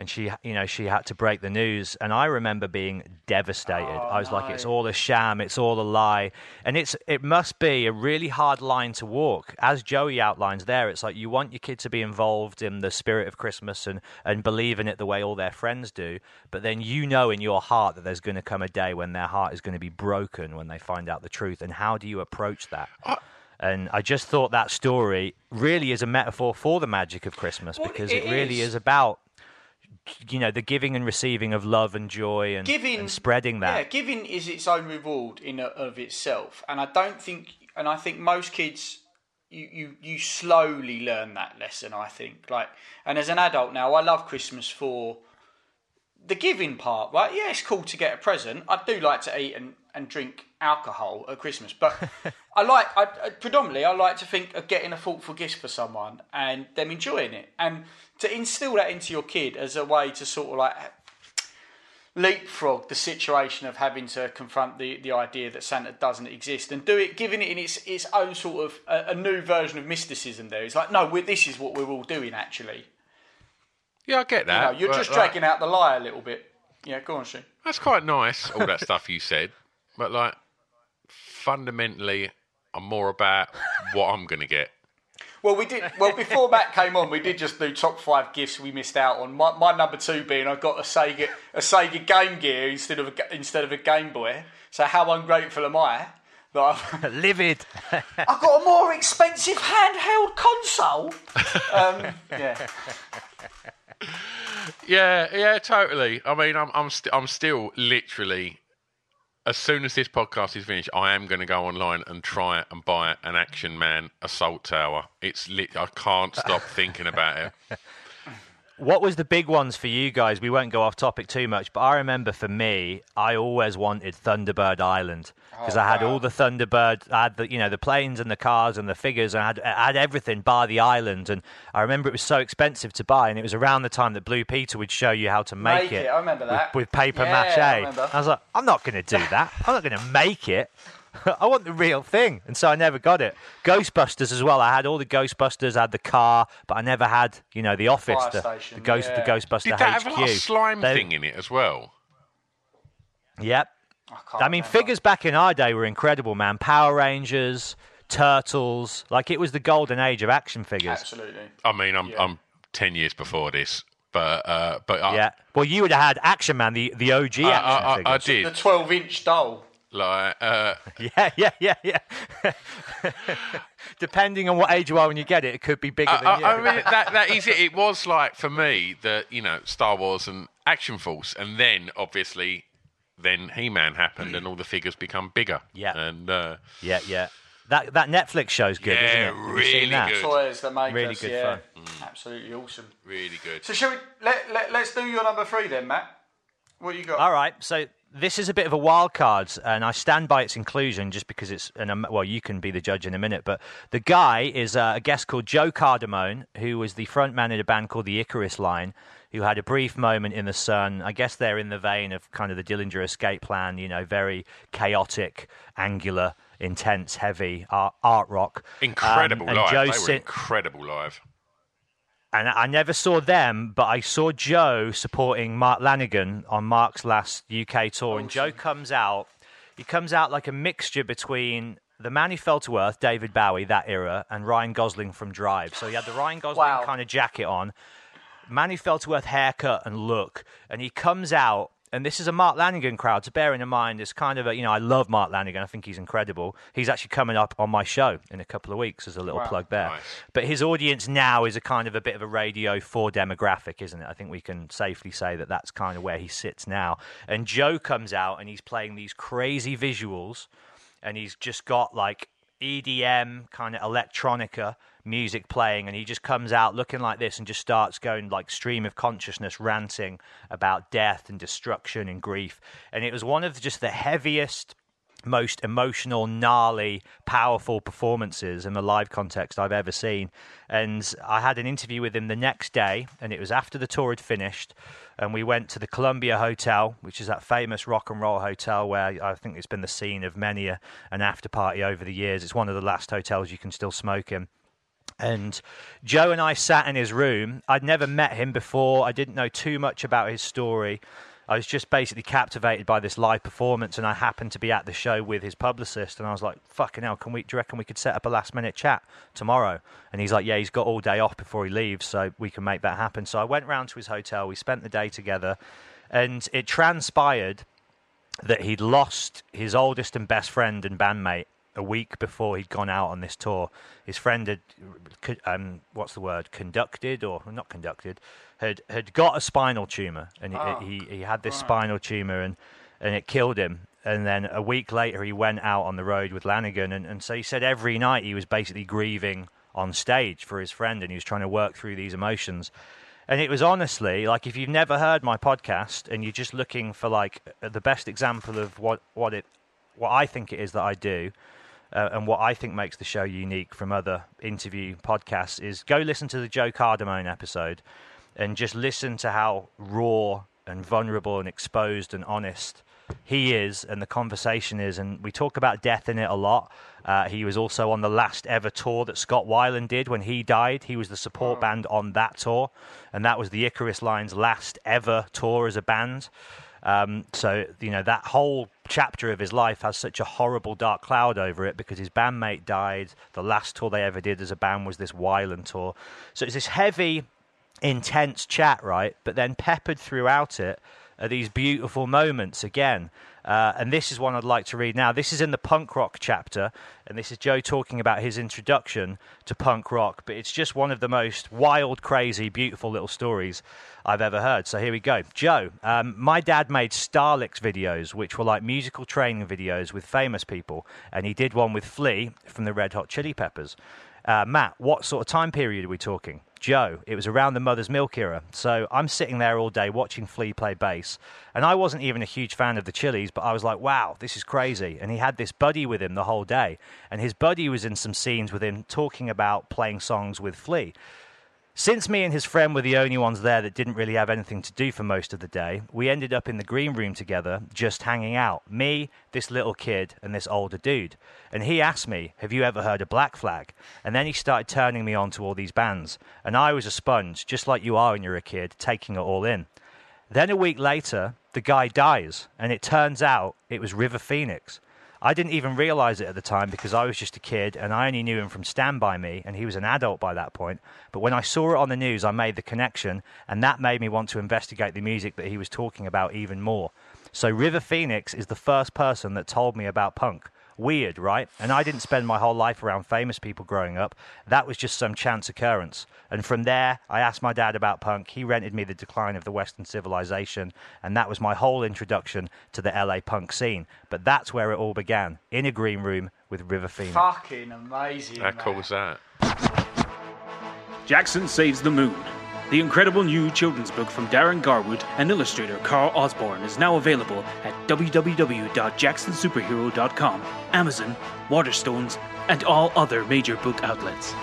And she, you know, she had to break the news, and I remember being devastated. Oh, I was like, "It's all a sham. It's all a lie." And it's it must be a really hard line to walk, as Joey outlines there. It's like you want your kid to be involved in the spirit of Christmas and and believe in it the way all their friends do, but then you know in your heart that there's going to come a day when their heart is going to be broken when they find out the truth. And how do you approach that? and I just thought that story really is a metaphor for the magic of Christmas Well, because it it, really is. is about you know the giving and receiving of love and joy and, giving and spreading that. Yeah, giving is its own reward in a, of itself, and I don't think, and I think most kids. You, you, you slowly learn that lesson, I think. Like, and as an adult now, I love Christmas for the giving part, right? Yeah, it's cool to get a present. I do like to eat and, and drink alcohol at Christmas, but I like, I, I- predominantly, I like to think of getting a thoughtful gift for someone and them enjoying it. And to instill that into your kid as a way to sort of like leapfrog the situation of having to confront the, the idea that Santa doesn't exist and do it, giving it in its its own sort of a, a new version of mysticism. There, it's like no, we're, this is what we're all doing actually. Yeah, I get You know, that. you're but, just like, dragging out the lie a little bit. Yeah, go on, Shane. That's quite nice, all that stuff you said. But like, fundamentally, I'm more about what I'm going to get. Well, we did. Well, before Matt came on, we did just do top five gifts we missed out on. My, my number two being I got a Sega a Sega Game Gear instead of a, instead of a Game Boy. So how ungrateful am I that I've, Livid. I've got a more expensive handheld console? Um, yeah. Yeah, yeah, totally. I mean, I'm, I'm, st- I'm still literally. As soon as this podcast is finished, I am going to go online and try and buy an Action Man assault tower. It's lit. I can't stop thinking about it. What was the big ones for you guys? We won't go off topic too much, but I remember for me, I always wanted Thunderbird Island oh, because I had all the Thunderbird, I had the you know the planes and the cars and the figures, and I had, I had everything bar the island. And I remember it was so expensive to buy, and it was around the time that Blue Peter would show you how to make, Make it, I remember that. with, with paper Yeah, mache. I. I was like, I'm not going to do that. I'm not going to make it. I want the real thing, and so I never got it. Ghostbusters as well. I had all the Ghostbusters. I had the car, but I never had, you know, the office, the, station, the ghost, yeah. the Ghostbuster Did that HQ. have a little slime They- thing in it as well? Yep. can't I mean, remember. figures back in our day were incredible, man. Power Rangers, Turtles, like it was the golden age of action figures. Absolutely. I mean, I'm I'm ten years before this, but uh, but I, Yeah. Well, you would have had Action Man, the the OG I, uh, uh, action I, I, I figures. The did 12 inch doll. Like uh, Yeah, yeah, yeah, yeah. Depending on what age you are when you get it, it could be bigger I, than you. I, I mean, that that is it. It was like for me the you know Star Wars and Action Force, and then obviously then He Man happened, and all the figures become bigger. Yeah. and uh, yeah, yeah. That that Netflix show's good, Yeah, isn't it? Really that? good. Toys that make Really us, good yeah. fun. Absolutely awesome. really good. So, shall we let, let, let's do your number three then, Matt? What you got? All right, so this is a bit of a wild card, and I stand by its inclusion just because it's an well, you can be the judge in a minute. But the guy is uh, a guest called Joe Cardamone, who was the frontman in a band called the Icarus Line, who had a brief moment in the sun. I guess they're in the vein of kind of the Dillinger Escape Plan, you know, very chaotic, angular, intense, heavy art, art rock. Incredible Um, live. Joe they were incredible live. And I never saw them, but I saw Joe supporting Mark Lanegan on Mark's last UK tour. And oh, Joe comes out, he comes out like a mixture between the man who fell to earth, David Bowie, that era, and Ryan Gosling from Drive. So he had the Ryan Gosling Wow. kind of jacket on, man who fell to earth haircut and look, and he comes out and this is a Mark Lanegan crowd. So bearing in mind, it's kind of a you know I love Mark Lanegan. I think he's incredible. He's actually coming up on my show in a couple of weeks as a little Wow. plug there. Nice. But his audience now is a kind of a bit of a Radio 4 demographic, isn't it? I think we can safely say that that's kind of where he sits now. And Joe comes out and he's playing these crazy visuals and he's just got like EDM kind of electronica music playing and he just comes out looking like this and just starts going like stream of consciousness ranting about death and destruction and grief and it was one of just the heaviest most emotional, gnarly, powerful performances in the live context I've ever seen. And I had an interview with him the next day, and it was after the tour had finished. And we went to the Columbia Hotel, which is that famous rock and roll hotel where I think it's been the scene of many a, an after party over the years. It's one of the last hotels you can still smoke in. And Joe and I sat in his room. I'd never met him before. I didn't know too much about his story. I was just basically captivated by this live performance, and I happened to be at the show with his publicist, and I was like, "Fucking hell, can we? Do you reckon we could set up a last minute chat tomorrow?" And he's like, "Yeah, he's got all day off before he leaves, so we can make that happen." So I went round to his hotel. We spent the day together, and it transpired that he'd lost his oldest and best friend and bandmate a week before he'd gone out on this tour. His friend had, um, what's the word, conducted or not conducted, had had got a spinal tumor, and he, he he had this spinal tumor, and and it killed him. And then a week later, he went out on the road with Lanegan, and, and so he said every night he was basically grieving on stage for his friend, and he was trying to work through these emotions. And it was honestly like if you've never heard my podcast and you're just looking for like the best example of what what it what I think it is that I do, uh, and what I think makes the show unique from other interview podcasts is go listen to the Joe Cardamone episode and just listen to how raw and vulnerable and exposed and honest he is and the conversation is. And we talk about death in it a lot. Uh, he was also on the last ever tour that Scott Weiland did when he died. He was the support band on that tour, and that was the Icarus Line's last ever tour as a band. Um, so you know that whole chapter of his life has such a horrible dark cloud over it because his bandmate died. The last tour they ever did as a band was this Weiland tour. So it's this heavy, intense chat, right? But then peppered throughout it are these beautiful moments again. Uh, and this is one I'd like to read now. This is in the punk rock chapter, and this is Joe talking about his introduction to punk rock. But it's just one of the most wild, crazy, beautiful little stories I've ever heard. So here we go. Joe, um, my dad made Star Licks videos, which were like musical training videos with famous people, and he did one with Flea from the Red Hot Chili Peppers. Uh, Matt, what sort of time period are we talking? Joe, it was around the Mother's Milk era. So I'm sitting there all day watching Flea play bass. And I wasn't even a huge fan of the Chili's, but I was like, wow, this is crazy. And he had this buddy with him the whole day. And his buddy was in some scenes with him talking about playing songs with Flea. Since me and his friend were the only ones there that didn't really have anything to do for most of the day, we ended up in the green room together, just hanging out. Me, this little kid, and this older dude. And he asked me, Have you ever heard of Black Flag? And then he started turning me on to all these bands. And I was a sponge, just like you are when you're a kid, taking it all in. Then a week later, the guy dies, and it turns out it was River Phoenix. I didn't even realize it at the time because I was just a kid and I only knew him from Stand By Me, and he was an adult by that point. But when I saw it on the news, I made the connection, and that made me want to investigate the music that he was talking about even more. So, River Phoenix is the first person that told me about punk. Weird, right? And I didn't spend my whole life around famous people growing up. That was just some chance occurrence. And from there, I asked my dad about punk. He rented me The Decline of the Western Civilization, and that was my whole introduction to the LA punk scene. But that's where it all began in a green room with River Phoenix. Fucking amazing. How cool was that? Jackson Saves the Moon. The incredible new children's book from Darren Garwood and illustrator Carl Osborne is now available at www.jacksonsuperhero.com, Amazon, Waterstones, and all other major book outlets.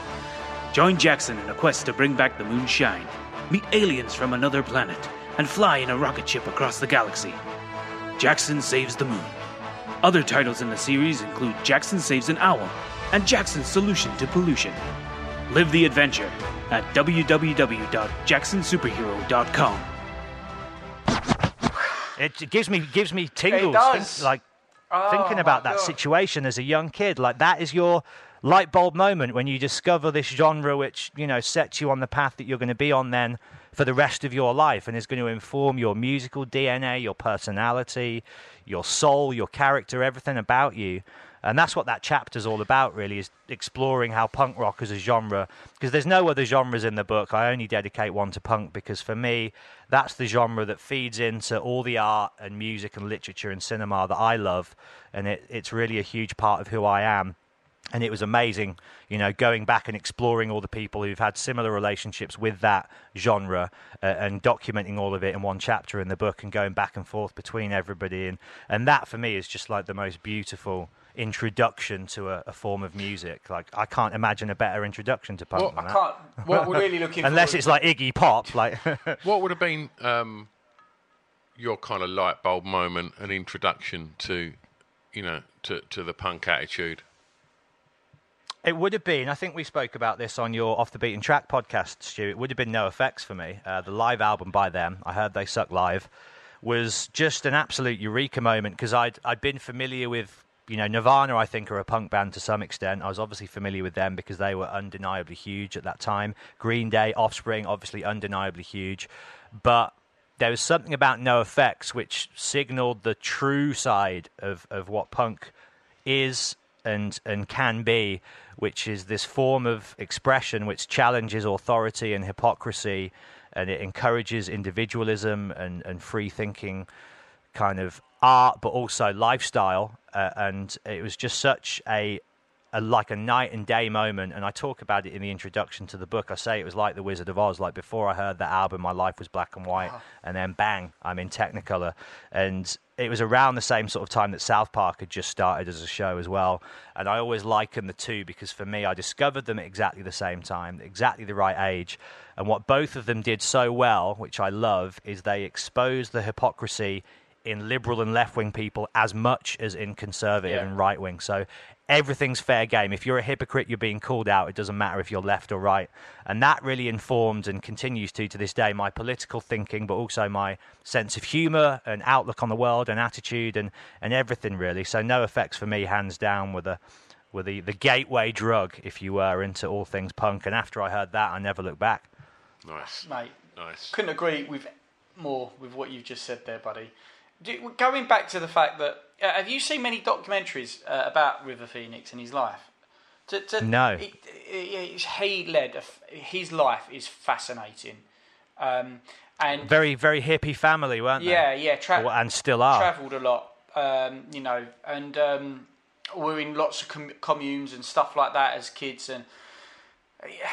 Join Jackson in a quest to bring back the moonshine, meet aliens from another planet, and fly in a rocket ship across the galaxy. Jackson Saves the Moon. Other titles in the series include Jackson Saves an Owl and Jackson's Solution to Pollution. Live the adventure at www.jacksonsuperhero.com. It gives me gives me tingles, does. think- like Oh, thinking about that God. situation as a young kid. Like that is your light bulb moment when you discover this genre which you know sets you on the path that you're going to be on then for the rest of your life and is going to inform your musical DNA, your personality, your soul, your character, everything about you. And that's what that chapter's all about, really, is exploring how punk rock as a genre. Because there's no other genres in the book. I only dedicate one to punk because for me, that's the genre that feeds into all the art and music and literature and cinema that I love. And it, it's really a huge part of who I am and it was amazing, you know, going back and exploring all the people who've had similar relationships with that genre uh, and documenting all of it in one chapter in the book and going back and forth between everybody and and that for me is just like the most beautiful introduction to a, a form of music. Like I can't imagine a better introduction to punk. Well, than I that. can't. What we're really looking unless it's like Iggy Pop, like What would have been um, your kind of light bulb moment, an introduction to, you know, to, to the punk attitude? It would have been. I think we spoke about this on your Off the Beaten Track podcast, Stu. It would have been NOFX for me. Uh, the live album by them, I heard they suck live, was just an absolute eureka moment because I'd I'd been familiar with you know Nirvana. I think are a punk band to some extent. I was obviously familiar with them because they were undeniably huge at that time. Green Day, Offspring, obviously undeniably huge, but there was something about NOFX which signaled the true side of, of what punk is and and can be, which is this form of expression which challenges authority and hypocrisy, and it encourages individualism and, and free thinking kind of art, but also lifestyle. Uh, and it was just such a, a like a night and day moment. And I talk about it in the introduction to the book. I say it was like the Wizard of Oz. Like before I heard that album, my life was black and white, and then bang, I'm in Technicolor. And it was around the same sort of time that South Park had just started as a show as well. And I always liken the two because for me, I discovered them at exactly the same time, exactly the right age. And what both of them did so well, which I love, is they exposed the hypocrisy in liberal and left wing people as much as in conservative Yeah. and right wing. So everything's fair game. If you're a hypocrite, you're being called out. It doesn't matter if you're left or right. And that really informed and continues to to this day my political thinking, but also my sense of humour and outlook on the world and attitude and, and everything really. So NOFX for me, hands down, with a with the, the gateway drug, if you were, into all things punk. And after I heard that, I never looked back. Nice. mate. Nice. Couldn't agree with more with what you've just said there, buddy. Do, going back to the fact that uh, have you seen many documentaries uh, about River Phoenix and his life? To, to, No. He, led a his life is fascinating, um, and Very, very hippie family, weren't they? yeah, yeah, tra- and still are. Travelled a lot, um, you know, and um, we were in lots of com- communes and stuff like that as kids, and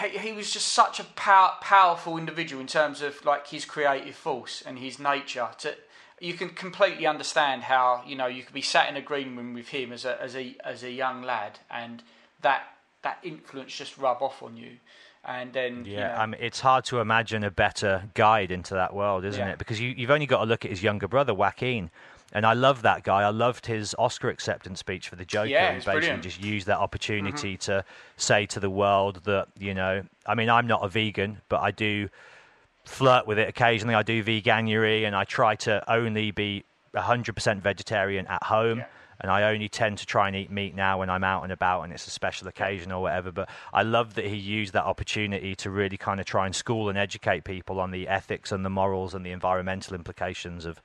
he, he was just such a pow- powerful individual in terms of like his creative force and his nature. To you can completely understand how you know you could be sat in a green room with him as a as a as a young lad, and that that influence just rub off on you, and then you Yeah, know, I mean, it's hard to imagine a better guide into that world, isn't Yeah. it? Because you, you've only got to look at his younger brother, Joaquin. And I love that guy. I loved his Oscar acceptance speech for the Joker. Yeah, he basically brilliant. just used that opportunity mm-hmm. to say to the world that, you know, I mean, I'm not a vegan, but I do flirt with it occasionally. I do veganuary and I try to only be 100% vegetarian at home. Yeah. And I only tend to try and eat meat now when I'm out and about and it's a special occasion or whatever. But I love that he used that opportunity to really kind of try and school and educate people on the ethics and the morals and the environmental implications of,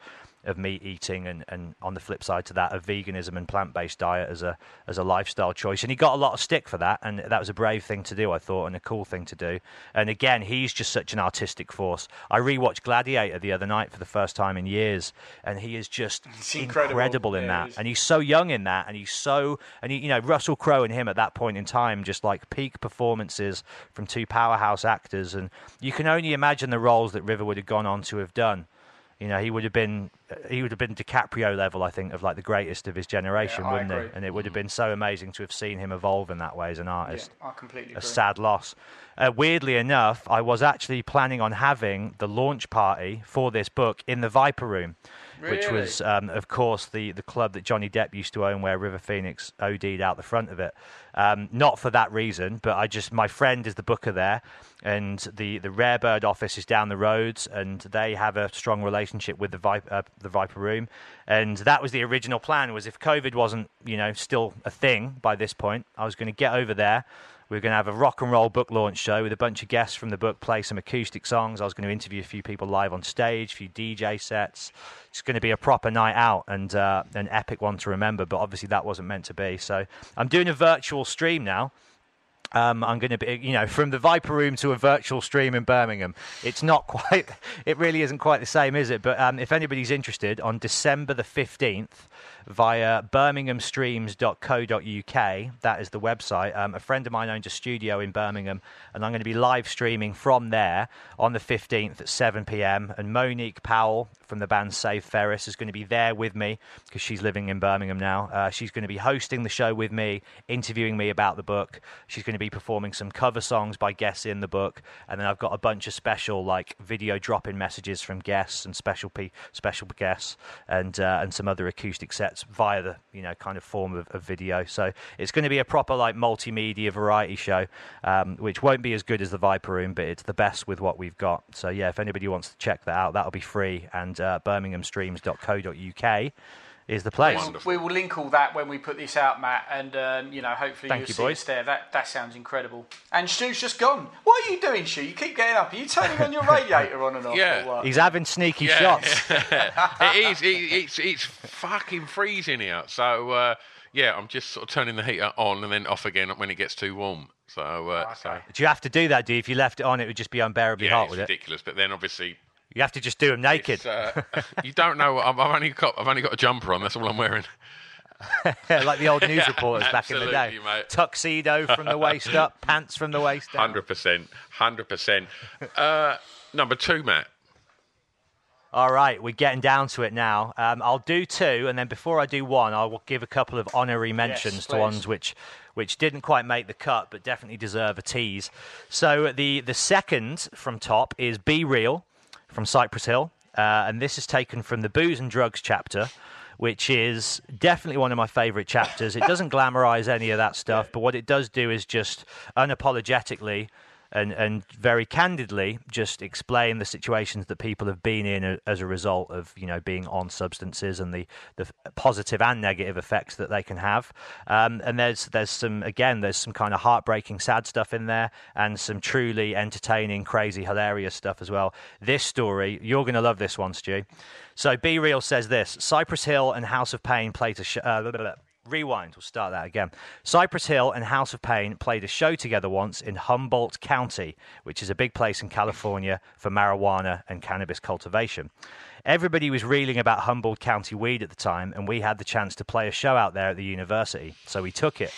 of meat eating and, and on the flip side to that of veganism and plant based diet as a as a lifestyle choice. And he got a lot of stick for that and that was a brave thing to do, I thought, and a cool thing to do. And again, he's just such an artistic force. I rewatched Gladiator the other night for the first time in years, and he is just incredible. incredible in Yeah, that. is. And he's so young in that, and he's so and he, you know Russell Crowe and him at that point in time, just like peak performances from two powerhouse actors, and you can only imagine the roles that River would have gone on to have done. You know, he would have been he would have been DiCaprio level, I think, of like the greatest of his generation, Yeah, wouldn't he? And it would have been so amazing to have seen him evolve in that way as an yeah, artist I completely a agree. sad loss. Uh, weirdly enough, I was actually planning on having the launch party for this book in the Viper Room which was, um, of course, the, the club that Johnny Depp used to own, where River Phoenix OD'd out the front of it. Um, not for that reason, but I just my friend is the booker there, and the the Rare Bird office is down the roads, and they have a strong relationship with the Viper, uh, the Viper Room, and that was the original plan. Was if COVID wasn't you know still a thing by this point, I was going to get over there. We were going to have a rock and roll book launch show with a bunch of guests from the book, play some acoustic songs. I was going to interview a few people live on stage, a few DJ sets. It's going to be a proper night out and uh, an epic one to remember, but obviously that wasn't meant to be. So I'm doing a virtual stream now. Um, I'm going to be, you know, from the Viper Room to a virtual stream in Birmingham. It's not quite, it really isn't quite the same, is it? But um, if anybody's interested, on December the 15th, via birminghamstreams.co.uk, that is the website. Um, a friend of mine owns a studio in Birmingham, and I'm going to be live streaming from there on the 15th at 7 p.m. And Monique Powell from the band Save Ferris is going to be there with me because she's living in Birmingham now. Uh, she's going to be hosting the show with me, interviewing me about the book. She's going to be performing some cover songs by guests in the book, and then I've got a bunch of special like video drop-in messages from guests and special pe- special guests, and uh, and some other acoustic sets via the you know kind of form of, of video. So it's going to be a proper like multimedia variety show, um, which won't be as good as the Viper Room, but it's the best with what we've got. So yeah, if anybody wants to check that out, that'll be free. And uh, birminghamstreams.co.uk is the place. We will link all that when we put this out, Matt, and um, you know, hopefully Thank you'll you, see boys. us there. That that sounds incredible. And Stu's just gone. What are you doing, Stu? You keep getting up. Are you turning on your radiator on and off? Yeah. or what? He's having sneaky Yeah, shots. it is. It, it's it's fucking freezing here. So uh, yeah, I'm just sort of turning the heater on and then off again when it gets too warm. So uh, so Do you have to do that? Do you? If you left it on, it would just be unbearably yeah, hot, it's would it? ridiculous. But then obviously You have to just do them naked. uh, you don't know. I've, I've only got I've only got a jumper on. That's all I'm wearing. like the old news Yeah, reporters back in the day. mate. Tuxedo from the waist up, pants from the waist down. Hundred percent. Hundred percent. Uh, Number two, Matt. All right, we're getting down to it now. Um, I'll do two, and then before I do one, I will give a couple of honorary mentions to ones which which didn't quite make the cut, but definitely deserve a tease. So the the second from top is B-Real from Cypress Hill, uh, and this is taken from the Booze and Drugs chapter. Which is definitely one of my favourite chapters. It doesn't glamorize any of that stuff, but what it does do is just unapologetically and, and very candidly just explain the situations that people have been in as a result of you know being on substances and the, the positive and negative effects that they can have. Um, and there's there's some again there's some kind of heartbreaking sad stuff in there and some truly entertaining, crazy, hilarious stuff as well. This story you're going to love this one, Stu. So B-Real says this: Cypress Hill and House of Pain played a sh- uh, blah, blah, blah. Rewind, we'll start that again. Cypress Hill and House of Pain played a show together once in Humboldt County, which is a big place in California for marijuana and cannabis cultivation. Everybody was reeling about Humboldt County weed at the time, and we had the chance to play a show out there at the university, so we took it.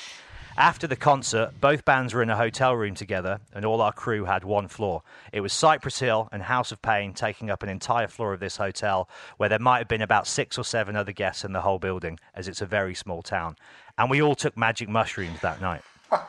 After the concert, both bands were in a hotel room together, and all our crew had one floor. It was Cypress Hill and House of Pain taking up an entire floor of this hotel, where there might have been about six or seven other guests in the whole building, as it's a very small town. And we all took magic mushrooms that night.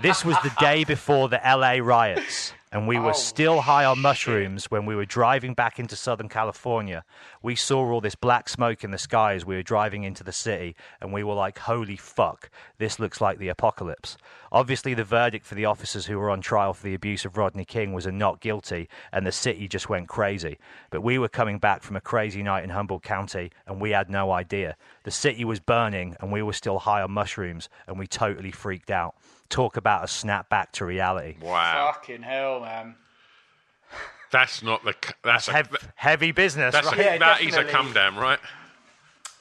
This was the day before the LA riots, and we were oh, still high on mushrooms when we were driving back into Southern California. We saw all this black smoke in the sky as we were driving into the city, and we were like, holy fuck, this looks like the apocalypse. Obviously, the verdict for the officers who were on trial for the abuse of Rodney King was a not guilty, and the city just went crazy. But we were coming back from a crazy night in Humboldt County, and we had no idea. The city was burning, and we were still high on mushrooms, and we totally freaked out. Talk about a snap back to reality. Wow. Fucking hell, man. That's not the. c- That's, a, Hev- heavy business, that's right? a, Yeah, that is a come down, right?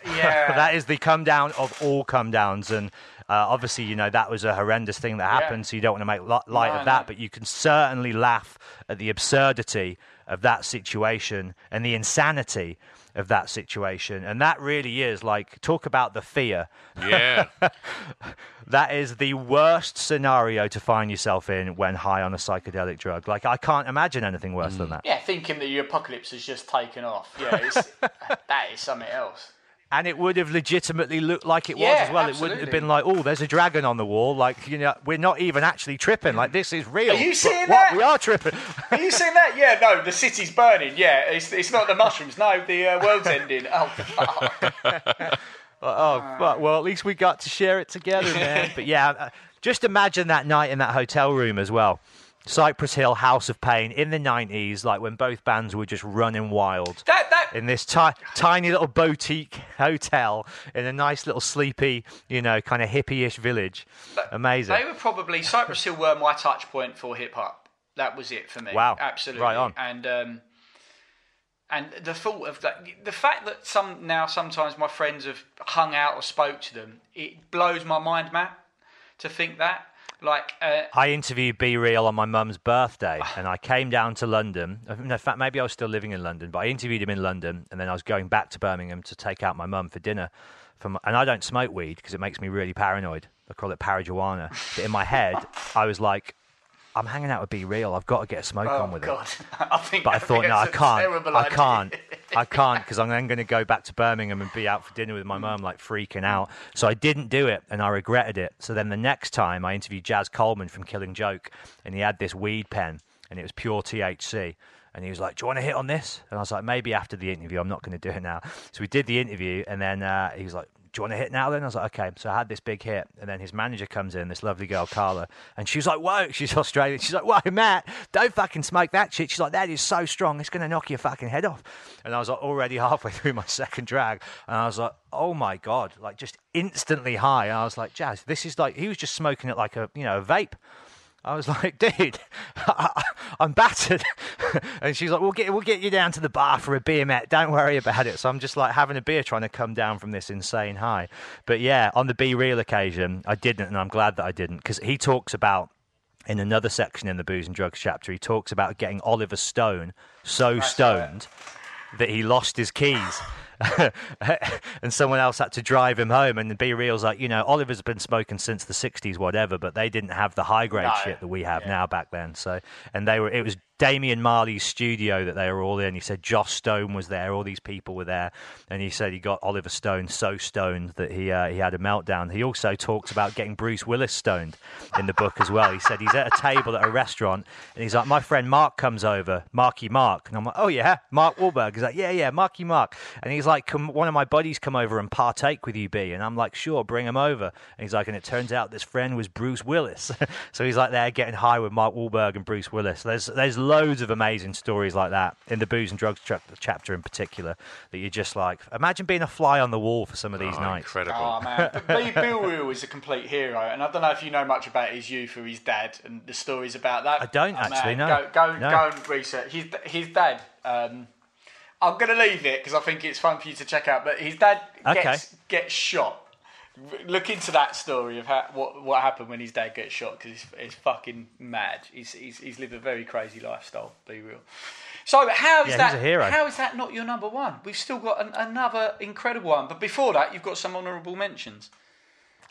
Yeah. that is the come down of all come downs and uh, obviously you know that was a horrendous thing that happened so you don't want to make light No, of that no. but you can certainly laugh at the absurdity of that situation and the insanity of that situation and that really is like talk about the fear Yeah. that is the worst scenario to find yourself in when high on a psychedelic drug like i can't imagine anything worse than mm. that Yeah, thinking that your apocalypse has just taken off. Yeah, it's, that is something else. And it would have legitimately looked like it was as well. It wouldn't have been like, oh, there's a dragon on the wall. Like, you know, we're not even actually tripping. Like, this is real. Are you But seeing what? that? We are tripping. Are you seeing that? Yeah, no, the city's burning. Yeah, it's, it's not the mushrooms. No, the uh, world's ending. Oh, fuck. oh, fuck. Well, at least we got to share it together, man. but yeah, uh, just imagine that night in that hotel room as well. Cypress Hill, House of Pain in the 90s, like when both bands were just running wild. That, that, in this ti- tiny little boutique hotel in a nice little sleepy, you know, kind of hippie-ish village. Amazing. They were probably Cypress Hill were my touch point for hip hop. That was it for me. Wow. absolutely. Right on. And um, and the thought of that, the fact that some now sometimes my friends have hung out or spoke to them, it blows my mind, Matt, to think that. Like, uh, I interviewed B-Real on my mum's birthday, and I came down to London. In fact, maybe I was still living in London, but I interviewed him in London, and then I was going back to Birmingham to take out my mum for dinner. My, and I don't smoke weed because it makes me really paranoid. I call it parajuana. But in my head, I was like, I'm hanging out with B-Real. I've got to get a smoke oh on with it. Oh, god, him. I think. But I thought, no, I can't. I can't. I can't because I'm then going to go back to Birmingham and be out for dinner with my mum, like freaking out. So I didn't do it, and I regretted it. So then the next time I interviewed Jaz Coleman from Killing Joke, and he had this weed pen, and it was pure THC. And he was like, "Do you want to hit on this?" And I was like, "Maybe after the interview. I'm not going to do it now." So we did the interview, and then uh, he was like, you want to hit now then? I was like, okay. So I had this big hit, and then his manager comes in, this lovely girl, Carla, and she's like, whoa, she's Australian. She's like, whoa, Matt, don't fucking smoke that shit. She's like, that is so strong, it's going to knock your fucking head off. And I was like, already halfway through my second drag, and I was like, oh my God, like just instantly high. And I was like, Jaz, this is like, he was just smoking it like a, you know, a vape. I was like, dude, I'm battered. and she's like, we'll get, we'll get you down to the bar for a beer, Matt. Don't worry about it. So I'm just like having a beer trying to come down from this insane high. But yeah, on the B-Real occasion, I didn't, and I'm glad that I didn't because he talks about in another section in the booze and drugs chapter, he talks about getting Oliver Stone so stoned that he lost his keys. and someone else had to drive him home. And B-Real's like, you know, Oliver's been smoking since the '60s, whatever, but they didn't have the high grade No. shit that we have now back then. So, and they were, it was Damian Marley's studio that they were all in. He said Joss Stone was there, all these people were there, and he said he got Oliver Stone so stoned that he uh, he had a meltdown. He also talks about getting Bruce Willis stoned in the book as well. He said he's at a table at a restaurant, and he's like, my friend Mark comes over, Marky Mark, and I'm like, oh yeah, Mark Wahlberg. He's like, yeah, yeah, Marky Mark, and he's like, one of my buddies come over and partake with you, B, and I'm like, sure, bring him over. And he's like, and it turns out this friend was Bruce Willis, so he's like there getting high with Mark Wahlberg and Bruce Willis. There's there's loads of amazing stories like that in the booze and drugs tra- chapter in particular that you're just like, imagine being a fly on the wall for some of these Oh, nights. incredible. Oh man, but Bill Bill Reel is a complete hero, and I don't know if you know much about his youth or his dad and the stories about that. I don't Oh, actually, man, no. Go, go, No. go and research. His his dad. Um, I'm going to leave it because I think it's fun for you to check out. But his dad Okay. gets gets shot. Look into that story of how, what what happened when his dad gets shot because it's, it's fucking mad. He's, he's he's lived a very crazy lifestyle. B-Real. So how is Yeah, that? he's a hero. How is that not your number one? We've still got an, another incredible one. But before that, you've got some honourable mentions.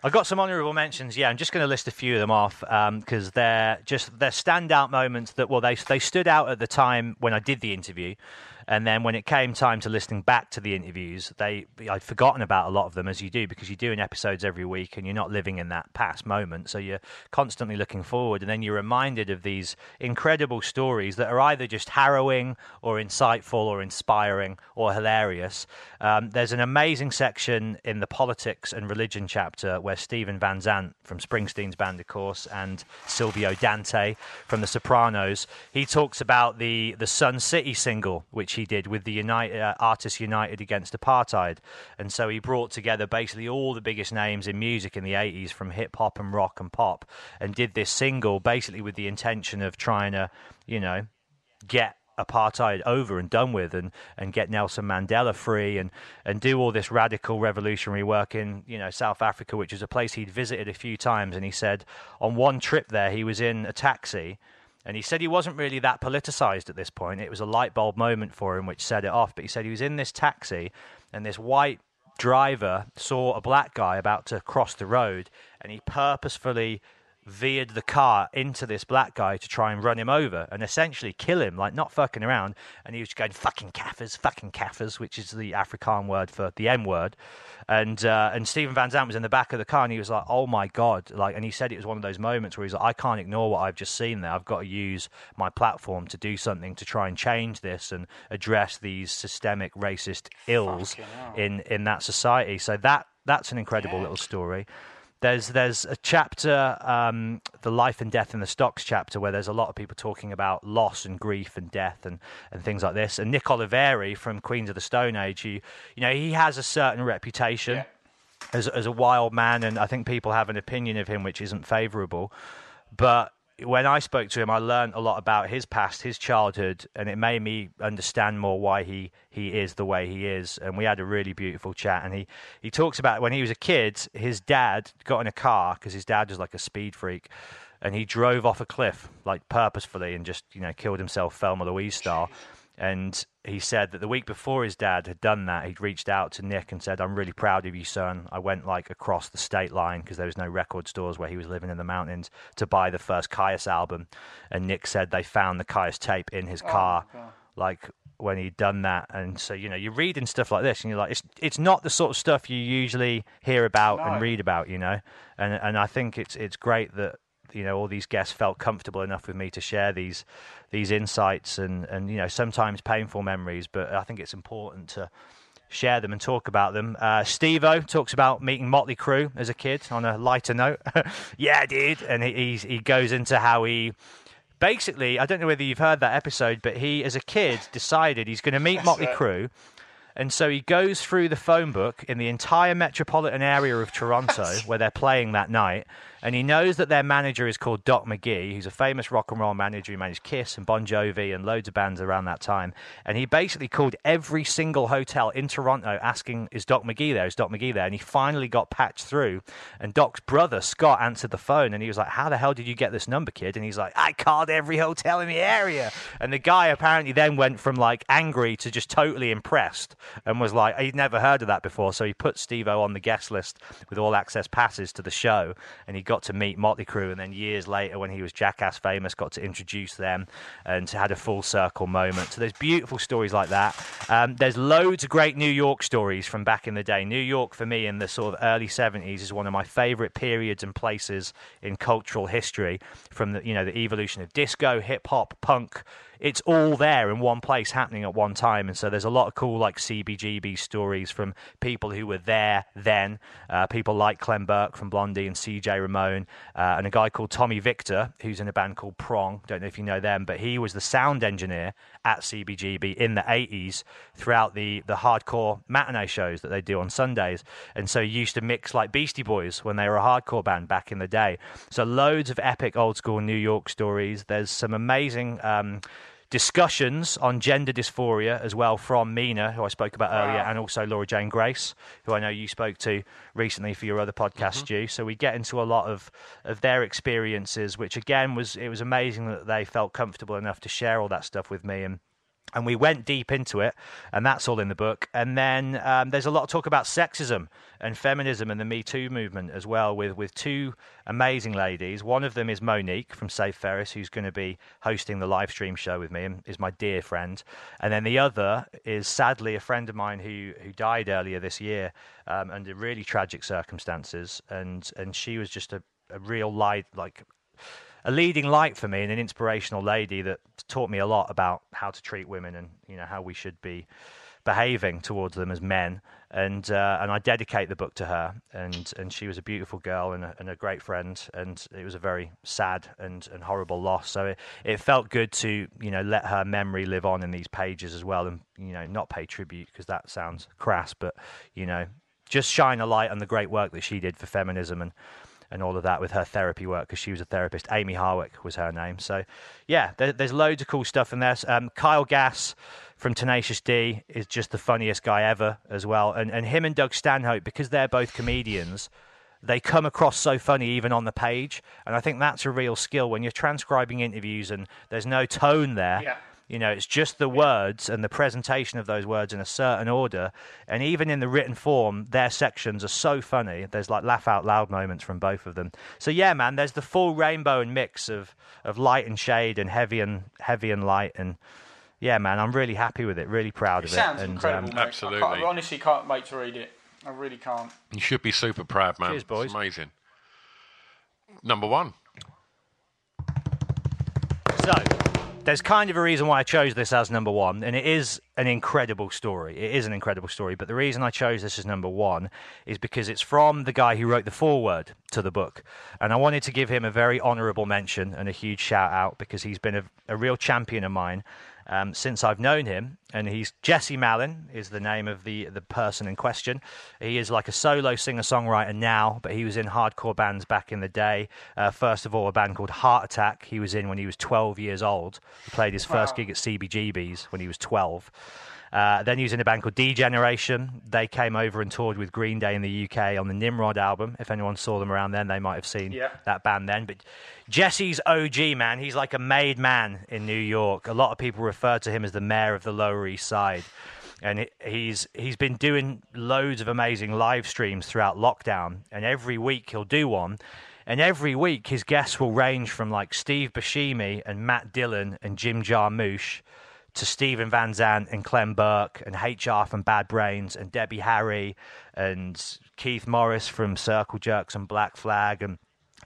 I've got some honourable mentions. Yeah, I'm just going to list a few of them off um, because they're just they're standout moments that well they they stood out at the time when I did the interview, and then when it came time to listening back to the interviews, they I'd forgotten about a lot of them as you do because you're doing episodes every week and you're not living in that past moment, so you're constantly looking forward, and then you're reminded of these incredible stories that are either just harrowing or insightful or inspiring or hilarious. Um, there's an amazing section in the politics and religion chapter where Steven Van Zandt from Springsteen's band, of course, and Silvio Dante from The Sopranos, he talks about the the Sun City single which he did with the United uh, Artists United Against Apartheid, and so he brought together basically all the biggest names in music in the 80s from hip hop and rock and pop, and did this single basically with the intention of trying to, you know, get apartheid over and done with and, and get Nelson Mandela free and, and do all this radical revolutionary work in you know South Africa which is a place he'd visited a few times. And he said on one trip there he was in a taxi and he said he wasn't really that politicized at this point. It was a light bulb moment for him which set it off. But he said he was in this taxi and this white driver saw a black guy about to cross the road and he purposefully veered the car into this black guy to try and run him over and essentially kill him, like not fucking around. And he was going fucking kaffers, fucking kaffers, which is the Afrikaans word for the M word. And uh, and Steven Van Zandt was in the back of the car and he was like, "Oh my god!" Like, and he said it was one of those moments where he's like, "I can't ignore what I've just seen there. I've got to use my platform to do something to try and change this and address these systemic racist ills in in that society." So that that's an incredible little story. There's there's a chapter, um, the life and death in the stocks chapter, where there's a lot of people talking about loss and grief and death and, and things like this. And Nick Oliveri from Queens of the Stone Age, he, you know, he has a certain reputation as as a wild man, and I think people have an opinion of him which isn't favourable. But when I spoke to him, I learned a lot about his past, his childhood, and it made me understand more why he, he is the way he is. And we had a really beautiful chat. And he, he talks about when he was a kid, his dad got in a car because his dad was like a speed freak, and he drove off a cliff like purposefully and just you know killed himself, Thelma Louise style. And he said that the week before his dad had done that, he'd reached out to Nick and said, "I'm really proud of you, son. I went like across the state line because there was no record stores where he was living in the mountains to buy the first Kyuss album." And Nick said they found the Kyuss tape in his oh, car, like when he'd done that. And so you know, you're reading stuff like this, and you're like, it's it's not the sort of stuff you usually hear about and read about, you know. And and I think it's it's great that you know all these guests felt comfortable enough with me to share these these insights and and you know sometimes painful memories but i think it's important to share them and talk about them. Uh, steve-o talks about meeting motley crue as a kid on a lighter note. Yeah dude. And he he's, he goes into how he basically i don't know whether you've heard that episode but he as a kid decided he's going to meet motley crue. And so he goes through the phone book in the entire metropolitan area of Toronto where they're playing that night. And he knows that their manager is called Doc McGhee, who's a famous rock and roll manager who managed Kiss and Bon Jovi and loads of bands around that time. And he basically called every single hotel in Toronto asking, Is Doc McGhee there? Is Doc McGhee there? And he finally got patched through. And Doc's brother, Scott, answered the phone and he was like, How the hell did you get this number, kid? And he's like, I called every hotel in the area. And the guy apparently then went from like angry to just totally impressed and was like, He'd never heard of that before. So he put Steve O on the guest list with all access passes to the show. And he got to meet Motley Crue. And then years later, when he was Jackass famous, got to introduce them and had a full circle moment. So there's beautiful stories like that. Um, there's loads of great New York stories from back in the day. New York, for me, in the sort of early 70s, is one of my favorite periods and places in cultural history from the, you know, the evolution of disco, hip hop, punk it's all there in one place happening at one time. And so there's a lot of cool like CBGB stories from people who were there then, uh, people like Clem Burke from Blondie and CJ Ramone, uh, and a guy called Tommy Victor, who's in a band called Prong. Don't know if you know them, but he was the sound engineer at CBGB in the 80s throughout the, the hardcore matinee shows that they do on Sundays. And so he used to mix like Beastie Boys when they were a hardcore band back in the day. So loads of epic old school New York stories. There's some amazing. Um, discussions on gender dysphoria as well from Mina, who I spoke about earlier, and also Laura Jane Grace, who I know you spoke to recently for your other podcast, mm-hmm. Stu. So we get into a lot of, of their experiences, which again was it was amazing that they felt comfortable enough to share all that stuff with me. And and we went deep into it, and that's all in the book. And then um, there's a lot of talk about sexism and feminism and the Me Too movement as well, with with two amazing ladies. One of them is Monique from Save Ferris, who's going to be hosting the live stream show with me, and is my dear friend. And then the other is sadly a friend of mine who who died earlier this year um, under really tragic circumstances, and and she was just a, a real light like a leading light for me and an inspirational lady that taught me a lot about how to treat women and you know how we should be behaving towards them as men. And uh, and I dedicate the book to her. And and she was a beautiful girl and a, and a great friend. And it was a very sad and, and horrible loss. So it, it felt good to you know let her memory live on in these pages as well, and you know not pay tribute because that sounds crass, but you know just shine a light on the great work that she did for feminism and and all of that with her therapy work because she was a therapist. Amie Harwick was her name. So, yeah, there, there's loads of cool stuff in there. Um, Kyle Gass from Tenacious D is just the funniest guy ever as well. And, and him and Doug Stanhope, because they're both comedians, they come across so funny even on the page. And I think that's a real skill when you're transcribing interviews and there's no tone there. Yeah. You know, it's just the words and the presentation of those words in a certain order. And even in the written form, their sections are so funny. There's like laugh out loud moments from both of them. So yeah, man, there's the full rainbow and mix of, of light and shade and heavy and heavy and light and yeah, man, I'm really happy with it. Really proud It of sounds it. And, incredible, um, mate. I, Absolutely. can't, I honestly can't wait to read it. I really can't. You should be super proud, man. Cheers, boys. It's amazing. Number one. So, there's kind of a reason why I chose this as number one, and it is an incredible story. It is an incredible story, but the reason I chose this as number one is because it's from the guy who wrote the foreword to the book. And I wanted to give him a very honourable mention and a huge shout out because he's been a, a real champion of mine um, since I've known him. And he's Jesse Malin is the name of the the person in question. He is like a solo singer songwriter now, but he was in hardcore bands back in the day. Uh, first of all, a band called Heart Attack. He was in when he was 12 years old. He played his first gig at CBGB's when he was 12. Uh, then using a band called D Generation. They came over and toured with Green Day in the UK on the Nimrod album. If anyone saw them around then, they might have seen Yeah. that band then. But Jesse's OG, man. He's like a made man in New York. A lot of people refer to him as the mayor of the Lower East Side. And he's he's been doing loads of amazing live streams throughout lockdown. And every week he'll do one. And every week his guests will range from like Steve Buscemi and Matt Dillon and Jim Jarmusch to Steven Van Zandt and Clem Burke and HR from Bad Brains and Debbie Harry and Keith Morris from Circle Jerks and Black Flag and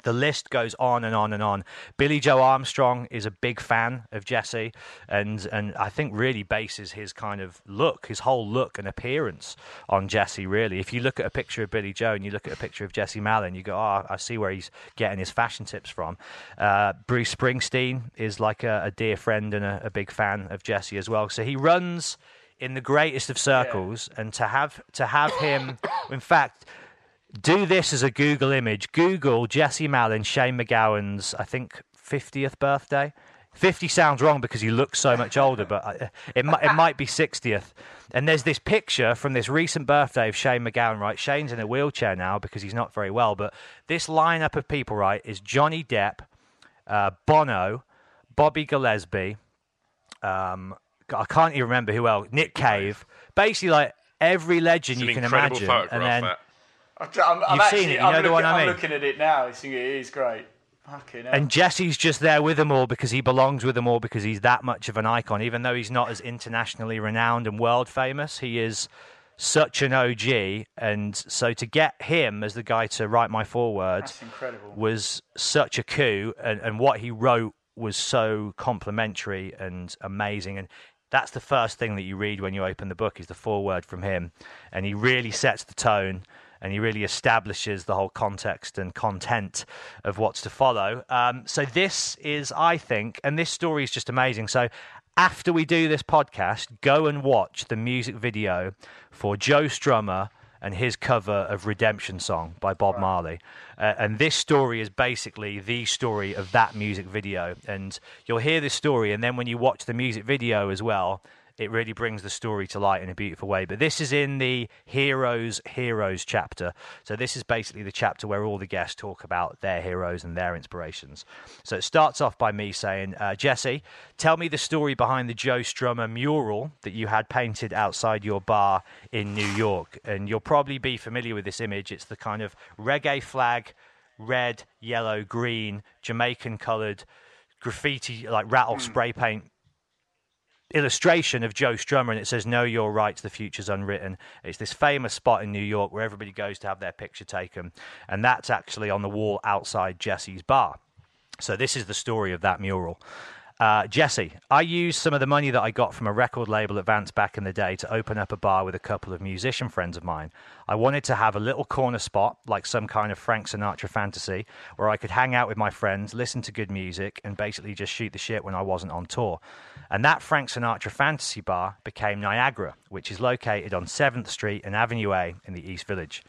the list goes on and on and on. Billie Joe Armstrong is a big fan of Jesse, and and I think really bases his kind of look, his whole look and appearance on Jesse. Really, if you look at a picture of Billy Joe and you look at a picture of Jesse Malin, you go, oh, I see where he's getting his fashion tips from. Uh, Bruce Springsteen is like a, a dear friend and a, a big fan of Jesse as well. So he runs in the greatest of circles, and to have to have him, in fact do this as a Google image. Google Jesse Malin, Shane MacGowan's, I think, 50th birthday. 50 sounds wrong because he looks so much older, but I- it, it might be 60th. And there's this picture from this recent birthday of Shane McGowan, right? Shane's in a wheelchair now because he's not very well, but this lineup of people, right, is Johnny Depp, uh, Bono, Bobby Gillespie, um, I can't even remember who else, Nick Cave, basically like every legend an you can incredible imagine. and then that. I'm, I'm You've actually, seen it, you I'm know the one I I'm looking at it now. It is great. And Jesse's just there with them all because he belongs with them all because he's that much of an icon. Even though he's not as internationally renowned and world famous, he is such an OG. And so to get him as the guy to write my foreword was such a coup. And, and what he wrote was so complimentary and amazing. And that's the first thing that you read when you open the book is the foreword from him. And he really sets the tone and he really establishes the whole context and content of what's to follow. Um, so this is, I think, and this story is just amazing. So after we do this podcast, go and watch the music video for Joe Strummer and his cover of Redemption Song by Bob Marley. Uh, and this story is basically the story of that music video. And you'll hear this story, and then when you watch the music video as well, it really brings the story to light in a beautiful way. But this is in the Heroes Heroes chapter. So this is basically the chapter where all the guests talk about their heroes and their inspirations. So it starts off by me saying, uh, Jesse, tell me the story behind the Joe Strummer mural that you had painted outside your bar in New York. And you'll probably be familiar with this image. It's the kind of reggae flag, red, yellow, green, Jamaican coloured graffiti, like rattle spray paint illustration of Joe Strummer, and it says "No, you're right. the future's unwritten." It's this famous spot in New York where everybody goes to have their picture taken, and that's actually on the wall outside Jesse's bar. So this is the story of that mural. Uh, Jesse, I used some of the money that I got from a record label advance back in the day to open up a bar with a couple of musician friends of mine. I wanted to have a little corner spot, like some kind of Frank Sinatra fantasy, where I could hang out with my friends, listen to good music, and basically just shoot the shit when I wasn't on tour. And that Frank Sinatra fantasy bar became Niagara, which is located on 7th Street and Avenue A in the East Village.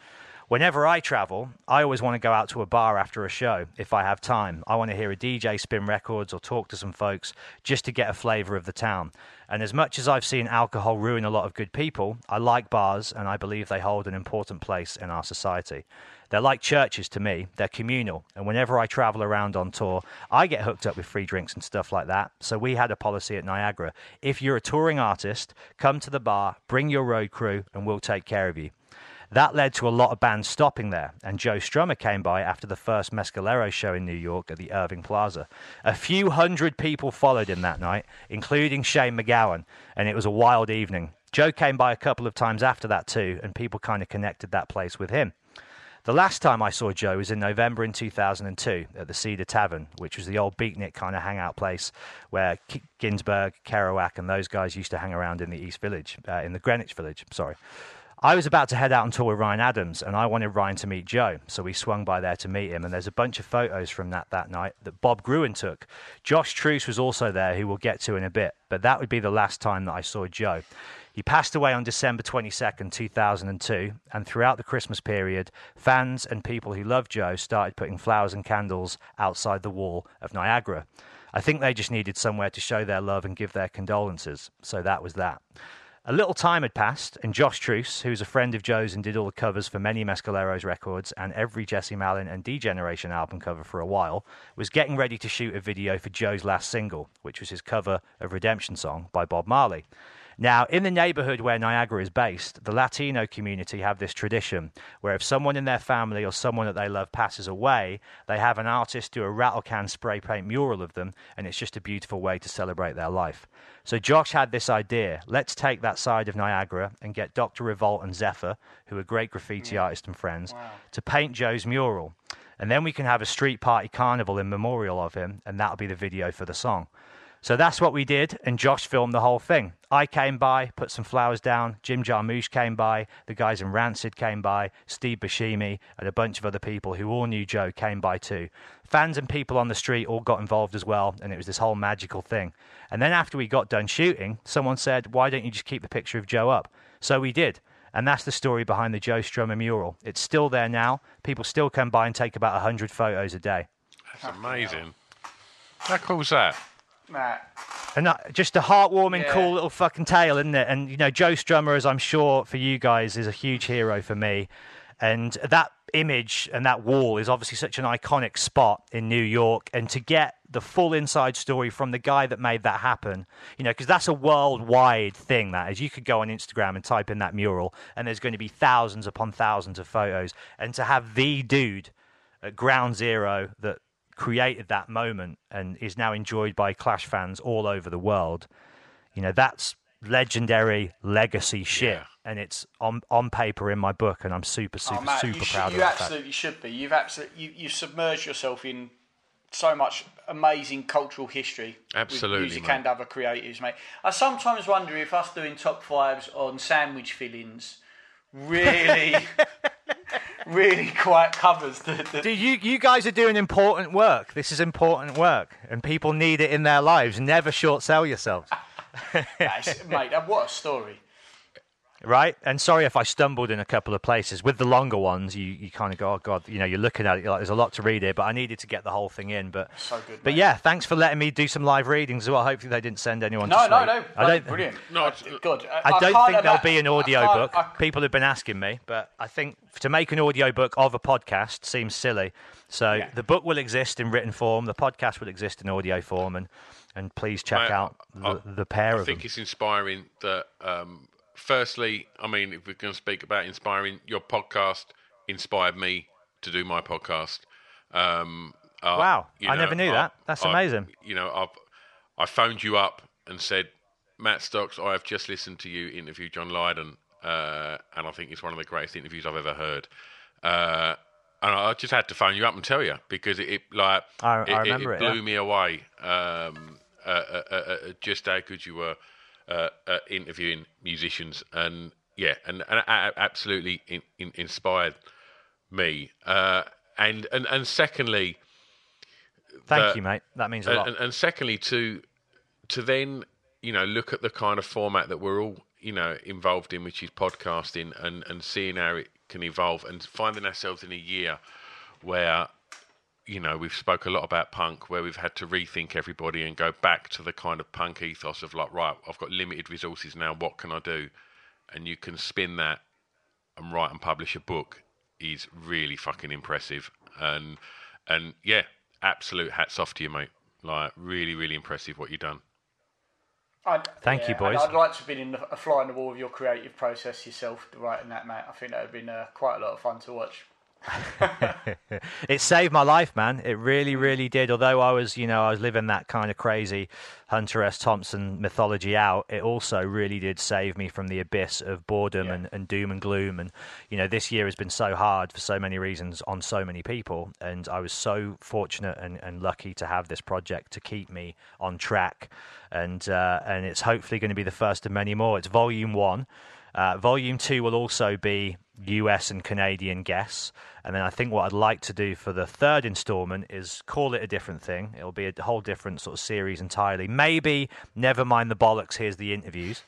Whenever I travel, I always want to go out to a bar after a show if I have time. I want to hear a DJ spin records or talk to some folks just to get a flavour of the town. And as much as I've seen alcohol ruin a lot of good people, I like bars and I believe they hold an important place in our society. They're like churches to me. They're communal. And whenever I travel around on tour, I get hooked up with free drinks and stuff like that. So we had a policy at Niagara. If you're a touring artist, come to the bar, bring your road crew, and we'll take care of you. That led to a lot of bands stopping there, and Joe Strummer came by after the first Mescalero show in New York at the Irving Plaza. A few hundred people followed him that night, including Shane MacGowan, and it was a wild evening. Joe came by a couple of times after that too, and people kind of connected that place with him. The last time I saw Joe was in November in 2002 at the Cedar Tavern, which was the old beatnik kind of hangout place where Ginsberg, Kerouac, and those guys used to hang around in the East Village, uh, in the Greenwich Village, sorry. I was about to head out on tour with Ryan Adams, and I wanted Ryan to meet Joe, so we swung by there to meet him. And there's a bunch of photos from that that night that Bob Gruen took. Josh Cheuse was also there, who we'll get to in a bit, but that would be the last time that I saw Joe. He passed away on December 22nd, 2002, and throughout the Christmas period, fans and people who loved Joe started putting flowers and candles outside the wall of Niagara. I think they just needed somewhere to show their love and give their condolences, so that was that. A little time had passed, and Josh Cheuse, who's a friend of Joe's and did all the covers for many Mescaleros records and every Jesse Malin and D-Generation album cover for a while, was getting ready to shoot a video for Joe's last single, which was his cover of Redemption Song by Bob Marley. Now, in the neighborhood where Niagara is based, the Latino community have this tradition where if someone in their family or someone that they love passes away, they have an artist do a rattle can spray paint mural of them, and it's just a beautiful way to celebrate their life. So Josh had this idea let's take that side of Niagara and get Dr. Revolt and Zephyr, who are great graffiti mm. artists and friends, to paint Joe's mural. And then we can have a street party carnival in memorial of him, and that'll be the video for the song. So that's what we did, and Josh filmed the whole thing. I came by, put some flowers down. Jim Jarmusch came by. The guys in Rancid came by. Steve Buscemi and a bunch of other people who all knew Joe came by too. Fans and people on the street all got involved as well, and it was this whole magical thing. And then after we got done shooting, someone said, Why don't you just keep the picture of Joe up? So we did. And that's the story behind the Joe Strummer mural. It's still there now. People still come by and take about 100 photos a day. That's amazing. How cool is that? Matt. And that, just a heartwarming, Yeah. cool little fucking tale, isn't it? And you know, Joe Strummer, as I'm sure for you guys, is a huge hero for me. And that image and that wall is obviously such an iconic spot in New York. And to get the full inside story from the guy that made that happen, you know, because that's a worldwide thing. That is, you could go on Instagram and type in that mural, and there's going to be thousands upon thousands of photos. And to have the dude at ground zero that created that moment and is now enjoyed by Clash fans all over the world. You know, that's legendary legacy shit. Yeah. And it's on on paper in my book, and I'm super, oh, super, oh, Matt, super you, should, proud you of that. You absolutely should be. You've absolutely you, you've submerged yourself in so much amazing cultural history. Absolutely, with music mate. and other creatives, mate. I sometimes wonder if us doing top fives on sandwich fillings really, really quite covers the. the Dude, you, you guys are doing important work. This is important work, and people need it in their lives. Never short sell yourselves. Yes, mate, what a story. Right? And sorry if I stumbled in a couple of places. With the longer ones, you, you kind of go, oh god, you know, you're looking at it, you're like, there's a lot to read here. But I needed to get the whole thing in. But So good, But mate. yeah, thanks for letting me do some live readings as well. Hopefully they didn't send anyone. to No, no, sleep. no, I don't. brilliant. No, it's- good. I don't can't think there'll be an I audio book. I- People have been asking me, but I think to make an audio book of a podcast seems silly. So Yeah. the book will exist in written form. The podcast will exist in audio form, and and please check Mate, out I- the, the pair of them. I think it's inspiring that, um, firstly, I mean, if we're going to speak about inspiring, your podcast inspired me to do my podcast. Um, uh, Wow, you I never knew I- that. That's I- amazing. You know, I've, I phoned you up and said, Matt Stocks, I have just listened to you interview John Lydon, uh, and I think it's one of the greatest interviews I've ever heard. Uh, and I just had to phone you up and tell you because it, it like I- it, it- remember it it, blew yeah. me away. Um, uh, uh, uh, uh, just how good you were uh, uh, interviewing musicians, and yeah, and, and absolutely in, in, inspired me. Uh, and, and and secondly, Thank the- you, mate. That means a lot. and, and secondly, to to then you know look at the kind of format that we're all you know involved in, which is podcasting, and and seeing how it can evolve, and finding ourselves in a year where you know we've spoke a lot about punk, where we've had to rethink everybody and go back to the kind of punk ethos of like, right, I've got limited resources now. What can I do? And you can spin that and write and publish a book is really fucking impressive. And and yeah, absolute hats off to you, mate. Like really, really impressive what you've done. I'd, Thank yeah, you, boys. I'd, I'd like to have been in a fly on the wall of your creative process yourself, writing that, mate. I think that would have been uh, quite a lot of fun to watch. it saved my life, man. It really, really did. Although I was, you know, I was living that kind of crazy Hunter S. Thompson mythology out, it also really did save me from the abyss of boredom Yeah. and, and doom and gloom. And, you know, this year has been so hard for so many reasons on so many people. And I was so fortunate and, and lucky to have this project to keep me on track. And, uh, and it's hopefully going to be the first of many more. It's volume one. Uh, volume two will also be US and Canadian guests. And then I think what I'd like to do for the third installment is call it a different thing. It'll be a whole different sort of series entirely. Maybe never mind the bollocks, here's the interviews.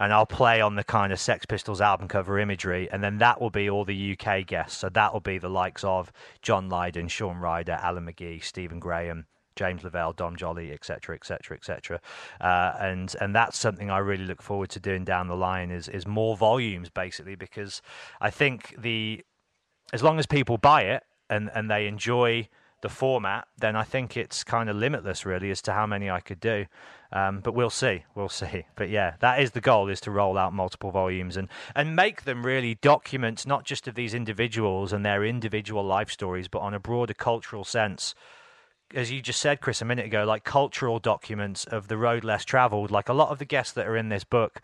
And I'll play on the kind of Sex Pistols album cover imagery, and then that will be all the UK guests. So that will be the likes of John Lydon, Shaun Ryder, Alan McGee, Stephen Graham, James Lavelle, Dom Jolly, etc., etc., etc. And and that's something I really look forward to doing down the line is is more volumes basically because I think the as long as people buy it and and they enjoy the format, then I think it's kind of limitless really as to how many I could do. Um, but we'll see, we'll see. But yeah, that is the goal: is to roll out multiple volumes and and make them really documents not just of these individuals and their individual life stories, but on a broader cultural sense as you just said, Chris, a minute ago, like cultural documents of the road less traveled. Like a lot of the guests that are in this book,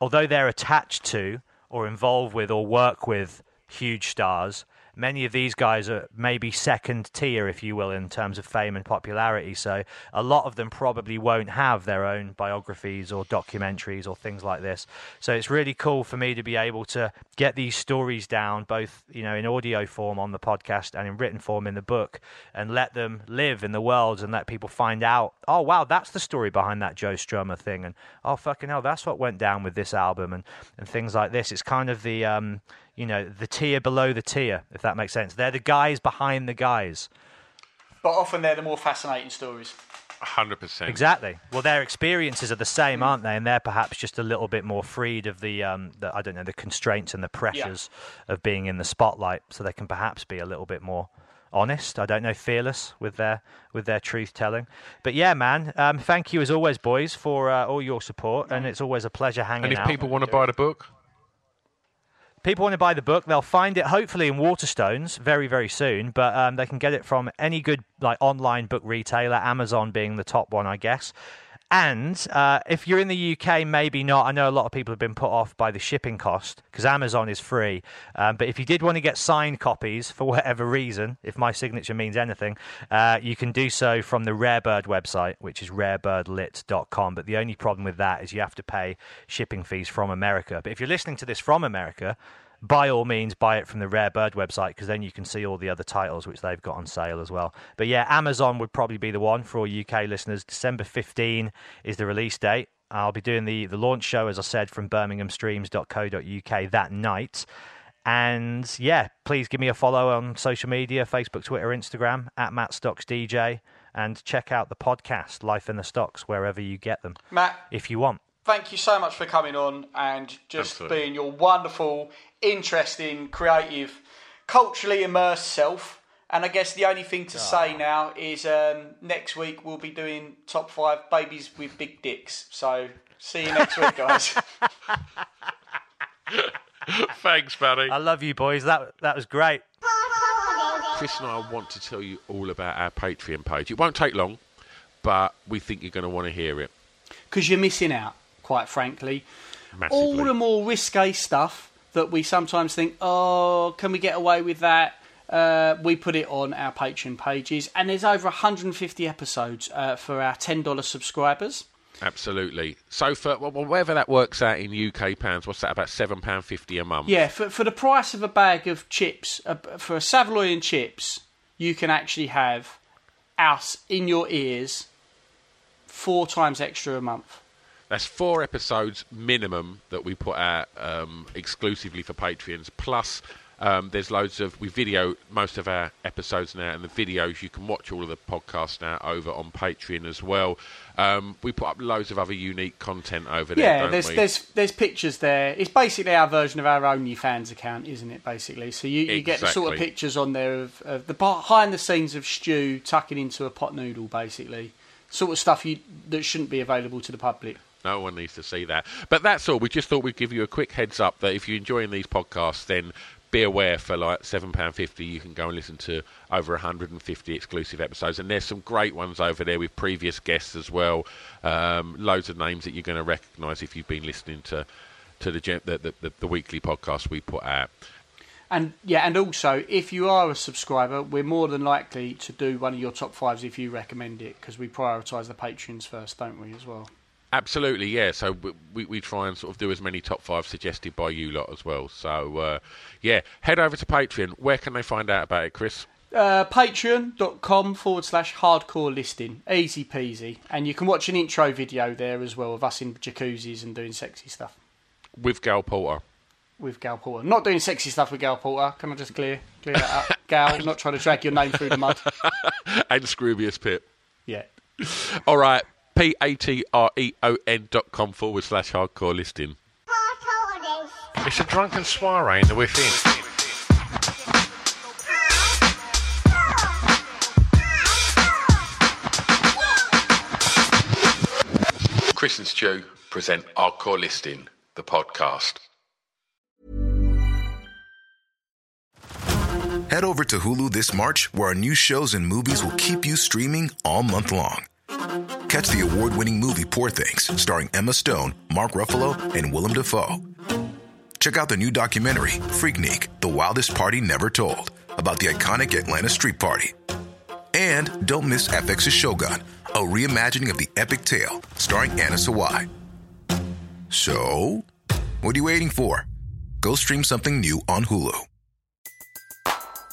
although they're attached to or involved with or work with huge stars, many of these guys are maybe second tier, if you will, in terms of fame and popularity. So a lot of them probably won't have their own biographies or documentaries or things like this. So it's really cool for me to be able to get these stories down, both you know in audio form on the podcast and in written form in the book, and let them live in the world and let people find out. Oh wow, that's the story behind that Joe Strummer thing, and oh fucking hell, that's what went down with this album and and things like this. It's kind of the um, you know the tier below the tier, if that makes sense. They're the guys behind the guys. But often they're the more fascinating stories. hundred percent. Exactly. Well, their experiences are the same, aren't they? And they're perhaps just a little bit more freed of the, um, the I don't know, the constraints and the pressures of being in the spotlight, so they can perhaps be a little bit more honest. I don't know, fearless with their with their truth telling. But yeah, man, um, thank you as always, boys, for uh, all your support, and it's always a pleasure hanging out. And if out. people want to buy the book, people want to buy the book, they'll find it hopefully in Waterstones very, very soon. But um, they can get it from any good like online book retailer, Amazon being the top one, I guess. And uh, if you're in the UK, maybe not. I know a lot of people have been put off by the shipping cost because Amazon is free. Um, but if you did want to get signed copies for whatever reason, if my signature means anything, uh, you can do so from the Rarebird website, which is rarebirdlit.com. But the only problem with that is you have to pay shipping fees from America. But if you're listening to this from America, by all means buy it from the Rare Bird website because then you can see all the other titles which they've got on sale as well. But yeah, Amazon would probably be the one for all UK listeners. December 15 is the release date. I'll be doing the, the launch show, as I said, from birminghamstreams.co.uk that night. And yeah, please give me a follow on social media Facebook, Twitter, Instagram at Matt Stocks DJ. And check out the podcast, Life in the Stocks, wherever you get them, Matt, if you want. Thank you so much for coming on and just Absolutely. being your wonderful, interesting, creative, culturally immersed self. And I guess the only thing to say now is um, next week we'll be doing top five babies with big dicks. So see you next week, guys. thanks, buddy. I love you, boys. That, that was great. Chris and I want to tell you all about our Patreon page. It won't take long, but we think you're going to want to hear it. Because you're missing out, quite frankly. Massively. All the more risque stuff that we sometimes think, oh, can we get away with that? Uh, we put it on our Patreon pages, and there's over 150 episodes uh, for our $10 subscribers. Absolutely. So for well, whatever that works out in UK pounds, what's that? About seven pound fifty a month. Yeah, for, for the price of a bag of chips, uh, for a Savoy and chips, you can actually have us in your ears four times extra a month. That's four episodes minimum that we put out um, exclusively for Patreons, plus Um, there's loads of we video most of our episodes now, and the videos you can watch all of the podcasts now over on Patreon as well. Um, we put up loads of other unique content over there. Yeah, there's we? there's there's pictures there. It's basically our version of our OnlyFans account, isn't it? Basically, so you, you get the sort of pictures on there of, of the behind the scenes of Stu tucking into a pot noodle, basically, sort of stuff you that shouldn't be available to the public. No one needs to see that. But that's all. We just thought we'd give you a quick heads up that if you're enjoying these podcasts, then be aware for like £7.50 you can go and listen to over 150 exclusive episodes. And there's some great ones over there with previous guests as well. Um, loads of names that you're going to recognise if you've been listening to, to the, the, the, the, weekly podcast we put out. And yeah, and also if you are a subscriber, we're more than likely to do one of your top fives if you recommend it because we prioritise the patrons first, don't we? As well. Absolutely, yeah. So we- we, try and sort of do as many top five suggested by you lot as well. So, uh, yeah, head over to Patreon. Where can they find out about it, Chris? Uh, Patreon.com forward slash hardcore listening. Easy peasy. And you can watch an intro video there as well of us in jacuzzis and doing sexy stuff With Gal Porter. with Gal Porter. Not doing sexy stuff with Gal Porter. Can I just clear clear that up? Gal, not trying to drag your name through the mud. and Scroobius Pip. Yeah. All right, P A T R E O N dot com forward slash hardcore listening. It's a drunken soiree in the within. Chris and Stu present Hardcore Listening, the podcast. Head over to Hulu this March, where our new shows and movies will keep you streaming all month long. Catch the award winning movie Poor Things, starring Emma Stone, Mark Ruffalo, and Willem Dafoe. Check out the new documentary, Freaknik The Wildest Party Never Told, about the iconic Atlanta Street Party. And don't miss FX's Shogun, a reimagining of the epic tale, starring Anna Sawai. So, what are you waiting for? Go stream something new on Hulu.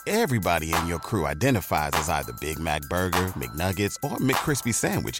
Everybody in your crew identifies as either Big Mac Burger, McNuggets, or McCrispy Sandwich.